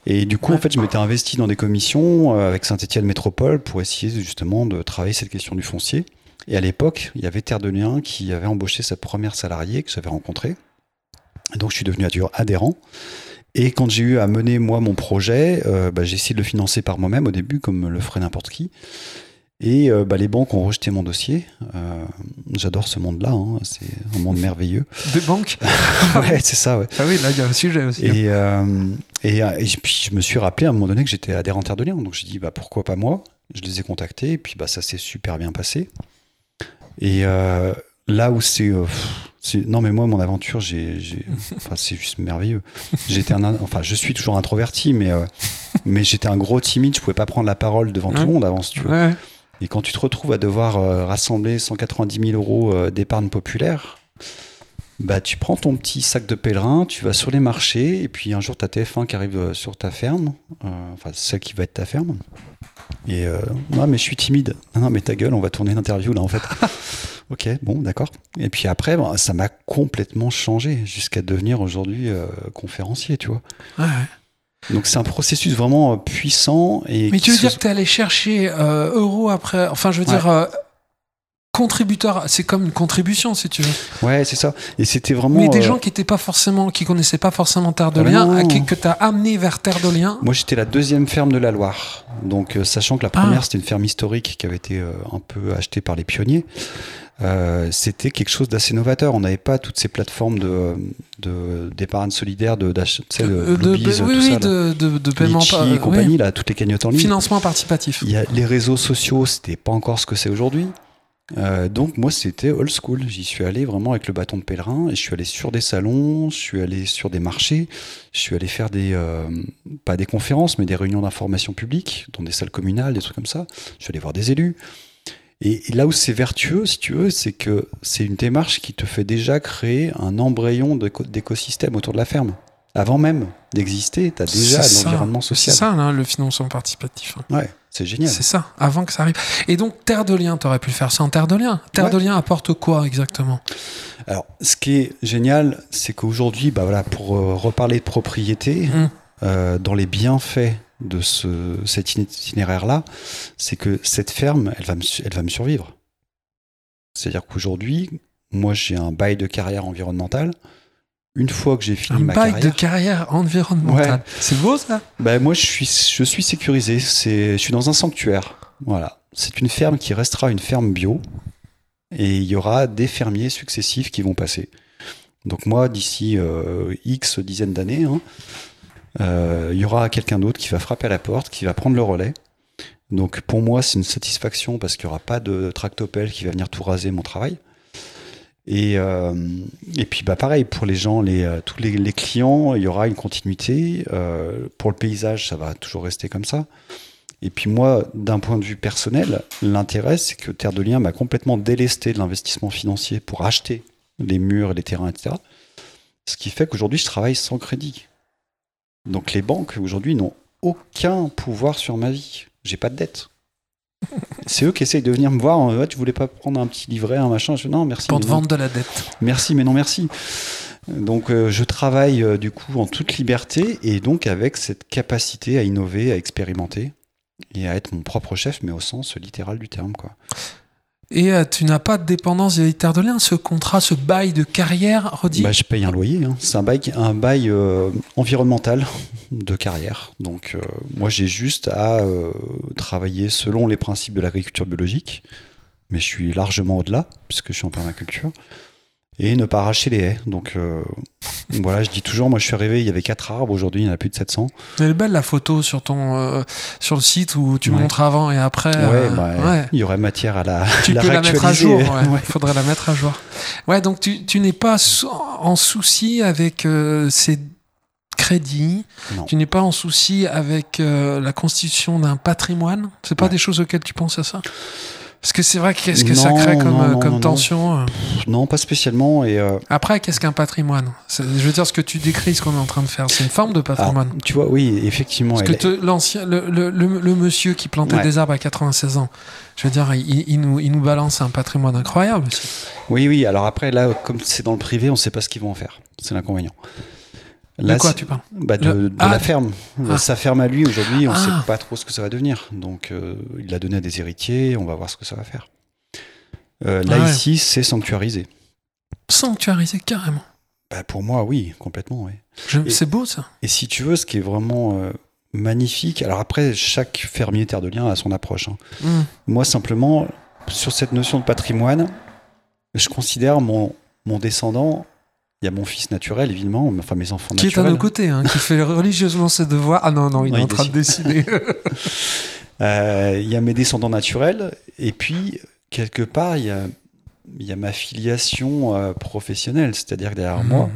Et du coup, en fait, je m'étais investi dans des commissions euh, avec Saint-Étienne Métropole pour essayer justement de travailler cette question du foncier. Et à l'époque, il y avait Terre de Liens qui avait embauché sa première salariée que j'avais rencontrée. Donc, je suis devenu adhé- adhérent. Et quand j'ai eu à mener moi mon projet, euh, bah, j'ai essayé de le financer par moi-même au début, comme le ferait n'importe qui. Et euh, bah, les banques ont rejeté mon dossier. Euh, J'adore ce monde-là, hein, c'est un monde merveilleux. Des banques. ouais, c'est ça, ouais. Ah oui, là il y a un sujet aussi. hein. Et, et, et puis je me suis rappelé à un moment donné que j'étais adhérent Terre de Liens. Donc j'ai dit bah, pourquoi pas moi? Je les ai contactés et puis bah, ça s'est super bien passé. Et là où c'est. Non mais moi mon aventure j'ai, j'ai- enfin, c'est juste merveilleux. J'étais un, enfin je suis toujours introverti mais euh, mais j'étais un gros timide. Je pouvais pas prendre la parole devant tout le monde avant si tu veux. Ouais. Et quand tu te retrouves à devoir euh, rassembler 190 000 euros euh, d'épargne populaire, bah, tu prends ton petit sac de pèlerin, tu vas sur les marchés, et puis un jour, tu as TF1 qui arrive sur ta ferme, enfin, celle qui va être ta ferme. Et non, mais je suis timide. Non, mais ta gueule, on va tourner l'interview là, en fait. ok, bon, d'accord. Et puis après, bon, ça m'a complètement changé jusqu'à devenir aujourd'hui euh, conférencier, tu vois. Ouais. Donc c'est un processus vraiment euh, puissant. Et Mais tu veux se- dire que tu es allé chercher euh, euro après. Enfin, je veux dire. euh, contributeur, c'est comme une contribution si tu veux. Ouais, c'est ça. Et c'était vraiment. Mais des euh, gens qui étaient pas forcément, qui connaissaient pas forcément Terre de Ah bah Liens, qui- que tu as amené vers Terre de Liens. Moi, j'étais la deuxième ferme de la Loire. Donc, sachant que la Ah. première, c'était une ferme historique qui avait été un peu achetée par les pionniers, euh, c'était quelque chose d'assez novateur. On n'avait pas toutes ces plateformes de, de, d'épargne solidaire, de, sais, de, Euh, de, Bluebees, oui, tout oui, ça, de, de, de paiement par- et oui. compagnie, là, toutes les cagnottes en ligne. Financement participatif. Il y a les réseaux sociaux, c'était pas encore ce que c'est aujourd'hui. Euh, donc moi c'était old school. J'y suis allé vraiment avec le bâton de pèlerin et je suis allé sur des salons, je suis allé sur des marchés, je suis allé faire des euh, pas des conférences mais des réunions d'information publique dans des salles communales, des trucs comme ça. Je suis allé voir des élus. Et, et là où c'est vertueux, si tu veux, c'est que c'est une démarche qui te fait déjà créer un embryon d'éco- d'écosystème autour de la ferme. Avant même d'exister, tu as déjà C'est ça. l'environnement C'est social. ça, là, le financement participatif. Ouais, c'est génial. C'est ça, avant que ça arrive. Et donc, Terre de Liens, tu aurais pu le faire sans Terre de Liens. Terre Ouais. de Liens apporte quoi exactement? Alors, ce qui est génial, c'est qu'aujourd'hui, bah voilà, pour euh, reparler de propriété, Mhm. euh, dans les bienfaits de ce, cet itinéraire-là, c'est que cette ferme, elle va me, elle va me survivre. C'est-à-dire qu'aujourd'hui, moi, j'ai un bail de carrière environnementale. Une fois que j'ai fini Un ma bail carrière, de carrière environnementale. Ouais. C'est beau ça? Bah, moi, je suis, je suis sécurisé. Je suis dans un sanctuaire. Voilà. C'est une ferme qui restera une ferme bio. Et il y aura des fermiers successifs qui vont passer. Donc moi, d'ici euh, X dizaines d'années, hein, il y aura quelqu'un d'autre qui va frapper à la porte, qui va prendre le relais. Donc pour moi, c'est une satisfaction parce qu'il n'y aura pas de tractopelle qui va venir tout raser mon travail. Et, euh, et puis bah pareil pour les gens, les, euh, tous les, clients, il y aura une continuité. Euh, pour le paysage, ça va toujours rester comme ça. Et puis moi, d'un point de vue personnel, l'intérêt, c'est que Terre de Liens m'a complètement délesté de l'investissement financier pour acheter les murs, les terrains, etc. Ce qui fait qu'aujourd'hui, je travaille sans crédit. Donc les banques, aujourd'hui, n'ont aucun pouvoir sur ma vie. J'ai pas de dette. C'est eux qui essayent de venir me voir. en, tu voulais pas prendre un petit livret, un machin? Je Non, merci. Pour te vendre de la dette. Merci, mais non merci. Donc euh, je travaille euh, du coup en toute liberté et donc avec cette capacité à innover, à expérimenter et à être mon propre chef, mais au sens littéral du terme. Quoi. Et euh, tu n'as pas de dépendance vis-à-vis de Liens. Ce contrat, ce bail de carrière, redit Bah, je paye un loyer, hein. c'est un bail, euh, environnemental de carrière. Donc euh, moi j'ai juste à travailler selon les principes de l'agriculture biologique, mais je suis largement au-delà puisque je suis en permaculture. Et ne pas arracher les haies. Donc euh, voilà, je dis toujours, moi je suis arrivé, il y avait 4 arbres, aujourd'hui il y en a plus de 700. Elle est belle la photo sur ton euh, sur le site où tu Ouais. montres avant et après. ouais, euh, bah, ouais. il y aurait matière à la Tu la peux la mettre à jour. Il faudrait la mettre à jour. Ouais, donc tu, tu n'es pas en souci avec ces crédits. Non. Tu n'es pas en souci avec euh, la constitution d'un patrimoine. C'est pas Ouais. des choses auxquelles tu penses à ça? Parce que c'est vrai qu'est-ce que ça Non, crée comme, non, euh, non, comme tension. euh. Non, pas spécialement. Et euh, Après, qu'est-ce qu'un patrimoine? Je veux dire, ce que tu décris, ce qu'on est en train de faire, c'est une forme de patrimoine. alors, tu vois, oui, effectivement. Parce elle que l'ancien, le, le, le- le monsieur qui plantait Ouais. des arbres à 96 ans, je veux dire, il, il nous, il nous balance un patrimoine incroyable aussi. Oui, oui. Alors après, là, comme c'est dans le privé, on ne sait pas ce qu'ils vont en faire. C'est l'inconvénient. De quoi tu parles bah, de, Le- de Ah. la ferme. Ah. Sa ferme à lui, aujourd'hui, on ne Ah. sait pas trop ce que ça va devenir. Donc, euh, il l'a donné à des héritiers. On va voir ce que ça va faire. Euh, là, Ah ouais. ici, c'est sanctuarisé. Sanctuarisé carrément. Bah, pour moi, oui, complètement. Oui. Je- C'est beau ça. Et si tu veux, ce qui est vraiment euh, magnifique, alors après, chaque fermier terre de liens a son approche. hein. Hmm. Moi, simplement, sur cette notion de patrimoine, je considère mon, mon descendant, il y a mon fils naturel, évidemment, enfin mes enfants Qui est à naturels. nos côtés, hein, qui fait religieusement ses devoirs. Ah non, non, il Non, est il en train de décider. Euh, il y a mes descendants naturels, et puis, quelque part, il y a, il y a ma filiation euh, professionnelle, c'est-à-dire que derrière moi,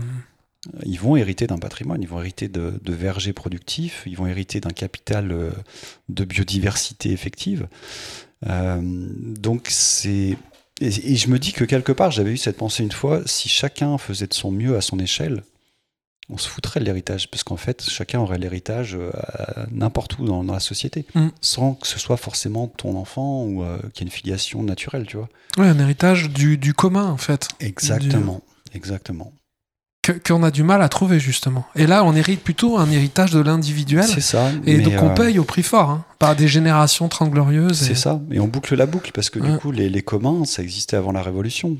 Hmm. ils vont hériter d'un patrimoine, ils vont hériter de, de vergers productifs, ils vont hériter d'un capital euh, de biodiversité effective. Donc c'est Et, et je me dis que quelque part, j'avais eu cette pensée une fois, si chacun faisait de son mieux à son échelle, on se foutrait de l'héritage, parce qu'en fait, chacun aurait l'héritage euh, n'importe où dans, dans la société, Mm. sans que ce soit forcément ton enfant ou euh, qu'il y ait une filiation naturelle, tu vois. Ouais, un héritage du, du commun, en fait. Exactement, exactement. Que- Qu'on a du mal à trouver, justement. Et là, on hérite plutôt un héritage de l'individuel. C'est ça. Et donc, on euh, paye au prix fort, hein, par des générations trente glorieuses. C'est et- ça. Et on boucle la boucle, parce que du coup, les, les communs, ça existait avant la Révolution.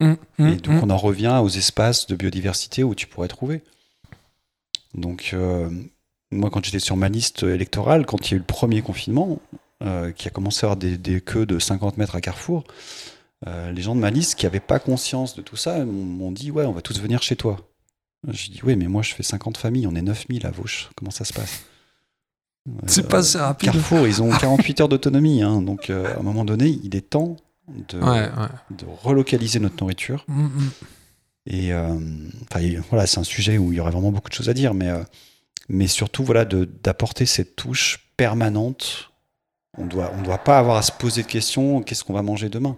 Mm, mm, Et donc mm. on en revient aux espaces de biodiversité où tu pourrais trouver. Donc euh, moi quand j'étais sur ma liste électorale, quand il y a eu le premier confinement, euh, qui a commencé à avoir des, des queues de 50 mètres à Carrefour, euh, les gens de ma liste qui n'avaient pas conscience de tout ça m'ont dit ouais on va tous venir chez toi. J'ai dit oui mais moi je fais 50 familles, on est 9000 à Vauche, comment ça se passe? C'est Euh, pas assez rapide. Carrefour, ils ont 48 heures d'autonomie, hein, donc euh, à un moment donné, il est temps de, Ouais, ouais. de relocaliser notre nourriture. Mm, mm. Et voilà, c'est un sujet où il y aurait vraiment beaucoup de choses à dire, mais, mais surtout voilà, d'apporter cette touche permanente. On doit, on doit pas avoir à se poser de questions qu'est-ce qu'on va manger demain?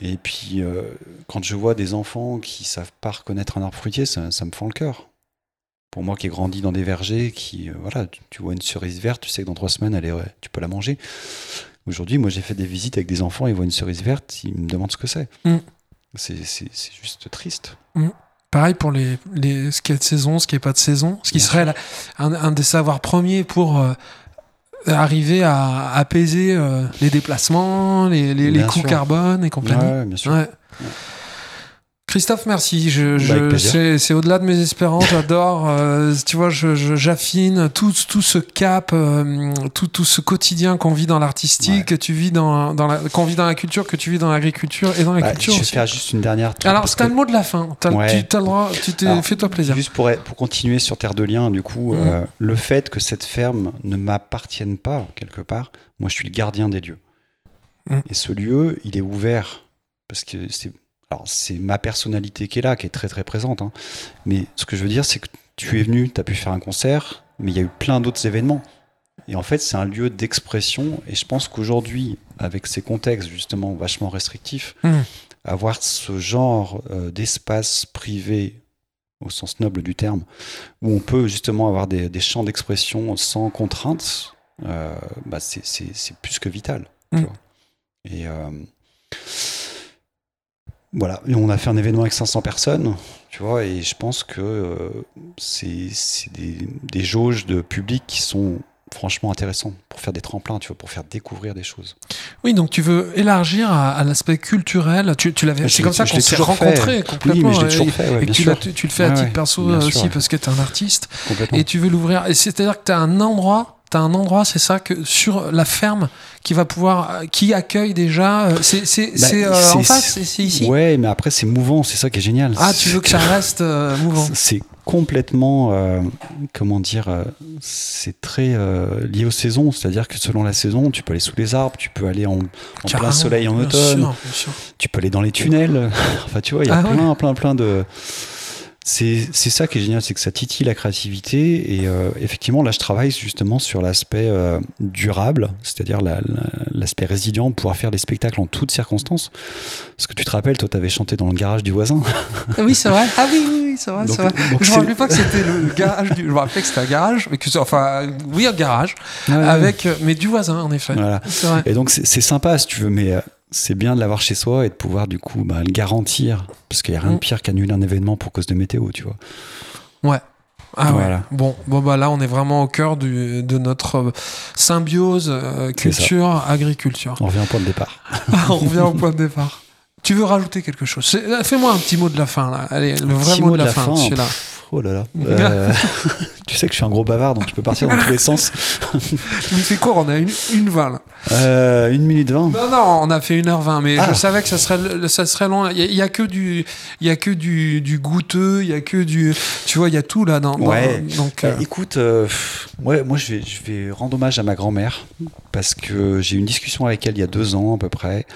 Et puis, euh, quand je vois des enfants qui savent pas reconnaître un arbre fruitier, ça, ça me fend le cœur. Pour moi qui ai grandi dans des vergers, qui, euh, voilà, tu, tu vois une cerise verte, tu sais que dans trois semaines, elle est, ouais, tu peux la manger. Aujourd'hui, moi, j'ai fait des visites avec des enfants, ils voient une cerise verte, ils me demandent ce que c'est. Mhm. C'est juste triste. Pareil pour les, les, ce qui est de saison, ce qui est pas de saison, ce qui Bien serait la- un, un des savoirs premiers pour euh, arriver à apaiser euh, les déplacements, les, les, les Bien coûts sûr. carbone et compagnie. Ouais, bien sûr. Ouais. Christophe, merci. Je, Bah, je- c'est, c'est au-delà de mes espérances. J'adore. euh, tu vois, je, j'affine tout, tout ce cap, euh, tout, tout ce quotidien qu'on vit dans l'artistique, que tu vis dans, dans la, qu'on vit dans la culture, que tu vis dans l'agriculture et dans la Bah, culture. je vais aussi. faire juste une dernière. Alors, t'as que- le mot de la fin. T'as, Ouais. tu, t'as le droit. Tu t'es, Alors, fais-toi plaisir. Juste pour, pour continuer sur Terre de Liens, du coup, Mhm. euh, le fait que cette ferme ne m'appartienne pas, quelque part, moi je suis le gardien des lieux. Mhm. Et ce lieu, il est ouvert, parce que c'est. Alors, c'est ma personnalité qui est là, qui est très très présente. hein. Mais ce que je veux dire, c'est que tu es venu, tu as pu faire un concert, mais il y a eu plein d'autres événements. Et en fait, c'est un lieu d'expression. Et je pense qu'aujourd'hui, avec ces contextes justement vachement restrictifs, Mhm. avoir ce genre euh, d'espace privé au sens noble du terme, où on peut justement avoir des, des champs d'expression sans contrainte, euh, bah c'est- plus que vital. tu Mm. vois. Et euh, voilà, Et on a fait un événement avec 500 personnes, tu vois, et je pense que euh, c'est des, des jauges de public qui sont franchement intéressants pour faire des tremplins, tu vois, pour faire découvrir des choses. Oui, donc tu veux élargir à, à l'aspect culturel. Tu, tu l'avais. C'est comme ça qu'on s'est rencontrés Oui, complètement. mais je toujours fait, ouais, et bien tu, sûr. l'as- tu, tu le fais à titre ouais, perso euh, sûr, aussi parce que tu es un artiste Complètement. et tu veux l'ouvrir. Et c'est-à-dire que tu as un endroit, tu un endroit, c'est ça, que sur la ferme qui va pouvoir, qui accueille déjà. euh, C'est Bah, euh, c'est- en face, c'est ici? Ouais, mais après c'est mouvant, c'est ça qui est génial. Ah, tu veux que ça reste euh, mouvant? C'est complètement, euh, comment dire, c'est très lié aux saisons. C'est-à-dire que selon la saison, tu peux aller sous les arbres, tu peux aller en, en plein soleil en bien automne, sûr, bien sûr. tu peux aller dans les tunnels. enfin, tu vois, il y a Ah ouais? plein, plein, plein de. C'est c'est ça qui est génial, c'est que ça titille la créativité. Et euh, effectivement, là, je travaille justement sur l'aspect euh, durable, c'est-à-dire la- la- l'aspect résilient, pouvoir faire des spectacles en toutes circonstances. Parce que tu te rappelles, toi, tu avais chanté dans le garage du voisin. Ah Oui, c'est vrai. Ah oui, oui, oui, c'est vrai, Donc- vrai. donc Je me c'est- rappelais pas que c'était le garage du. Je me rappelais que c'était un garage, mais que c'est- enfin, oui, un garage ouais. avec, euh, mais du voisin en effet. Voilà. Vrai. Et donc c'est c'est sympa si tu veux, mais euh, c'est bien de l'avoir chez soi et de pouvoir du coup bah, le garantir. Parce qu'il n'y a rien de Mm. pire qu'annuler un événement pour cause de météo, tu vois. Ah ouais. Voilà. Bon, bon bah là on est vraiment au cœur du, de notre euh, symbiose euh, culture agriculture. On revient au point de départ. on revient au point de départ. Tu veux rajouter quelque chose? Euh, Fais-moi un petit mot de la fin là. Allez, le vrai mot, de la, fin. pff, celui-là. Oh là là. Euh, tu sais que je suis un gros bavard, donc je peux partir dans tous les sens. Il fait court, on a une, une vingt là. Euh, une minute vingt. Non, non, on a fait 1h20, mais Ah. je savais que ça serait, ça serait long. Il y, a- que du, il y a que du, du goûteux, il y a que du, tu vois, il y a tout là dans. dans- Ouais. donc, Bah, euh, écoute, ouais, moi je vais, je vais rendre hommage à ma grand-mère parce que j'ai eu une discussion avec elle il y a deux ans à peu près.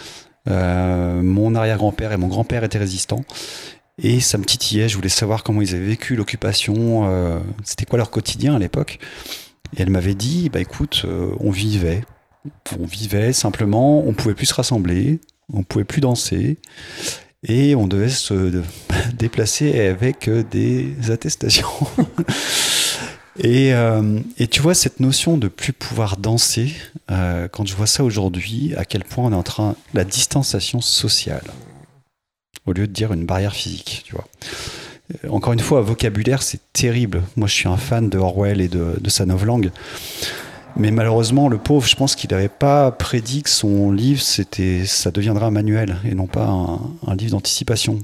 Euh, mon arrière-grand-père et mon grand-père étaient résistants et ça me titillait. Je voulais savoir comment ils avaient vécu l'occupation, euh, c'était quoi leur quotidien à l'époque. Et elle m'avait dit, bah écoute, euh, on vivait, on vivait simplement, on pouvait plus se rassembler. on pouvait plus danser et on devait se déplacer avec des attestations. et, euh, et, tu vois, cette notion de plus pouvoir danser, euh, quand je vois ça aujourd'hui, à quel point on est en train. La distanciation sociale, au lieu de dire une barrière physique, tu vois. Euh, encore une fois, vocabulaire, c'est terrible. Moi, je suis un fan de Orwell et de, de sa novlangue. Mais malheureusement, le pauvre, je pense qu'il n'avait pas prédit que son livre, c'était, ça deviendra un manuel et non pas un, livre d'anticipation.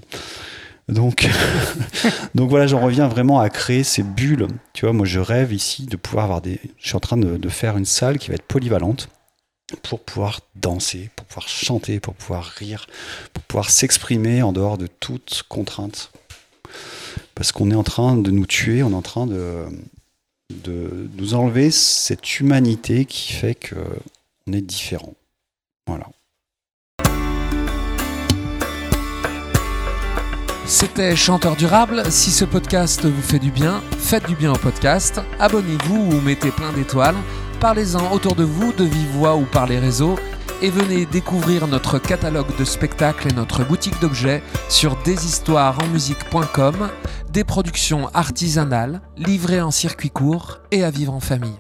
Donc, donc voilà, j'en reviens vraiment à créer ces bulles. Tu vois, moi, je rêve ici de pouvoir avoir des. Je suis en train de faire une salle qui va être polyvalente pour pouvoir danser, pour pouvoir chanter, pour pouvoir rire, pour pouvoir s'exprimer en dehors de toute contrainte. Parce qu'on est en train de nous tuer, on est en train de, nous enlever cette humanité qui fait qu'on est différent. Voilà. C'était Chanteur Durable. Si ce podcast vous fait du bien, faites du bien au podcast. Abonnez-vous ou mettez plein d'étoiles. Parlez-en autour de vous, de vive voix ou par les réseaux et venez découvrir notre catalogue de spectacles et notre boutique d'objets sur deshistoiresenmusique.com, des productions artisanales livrées en circuit court et à vivre en famille.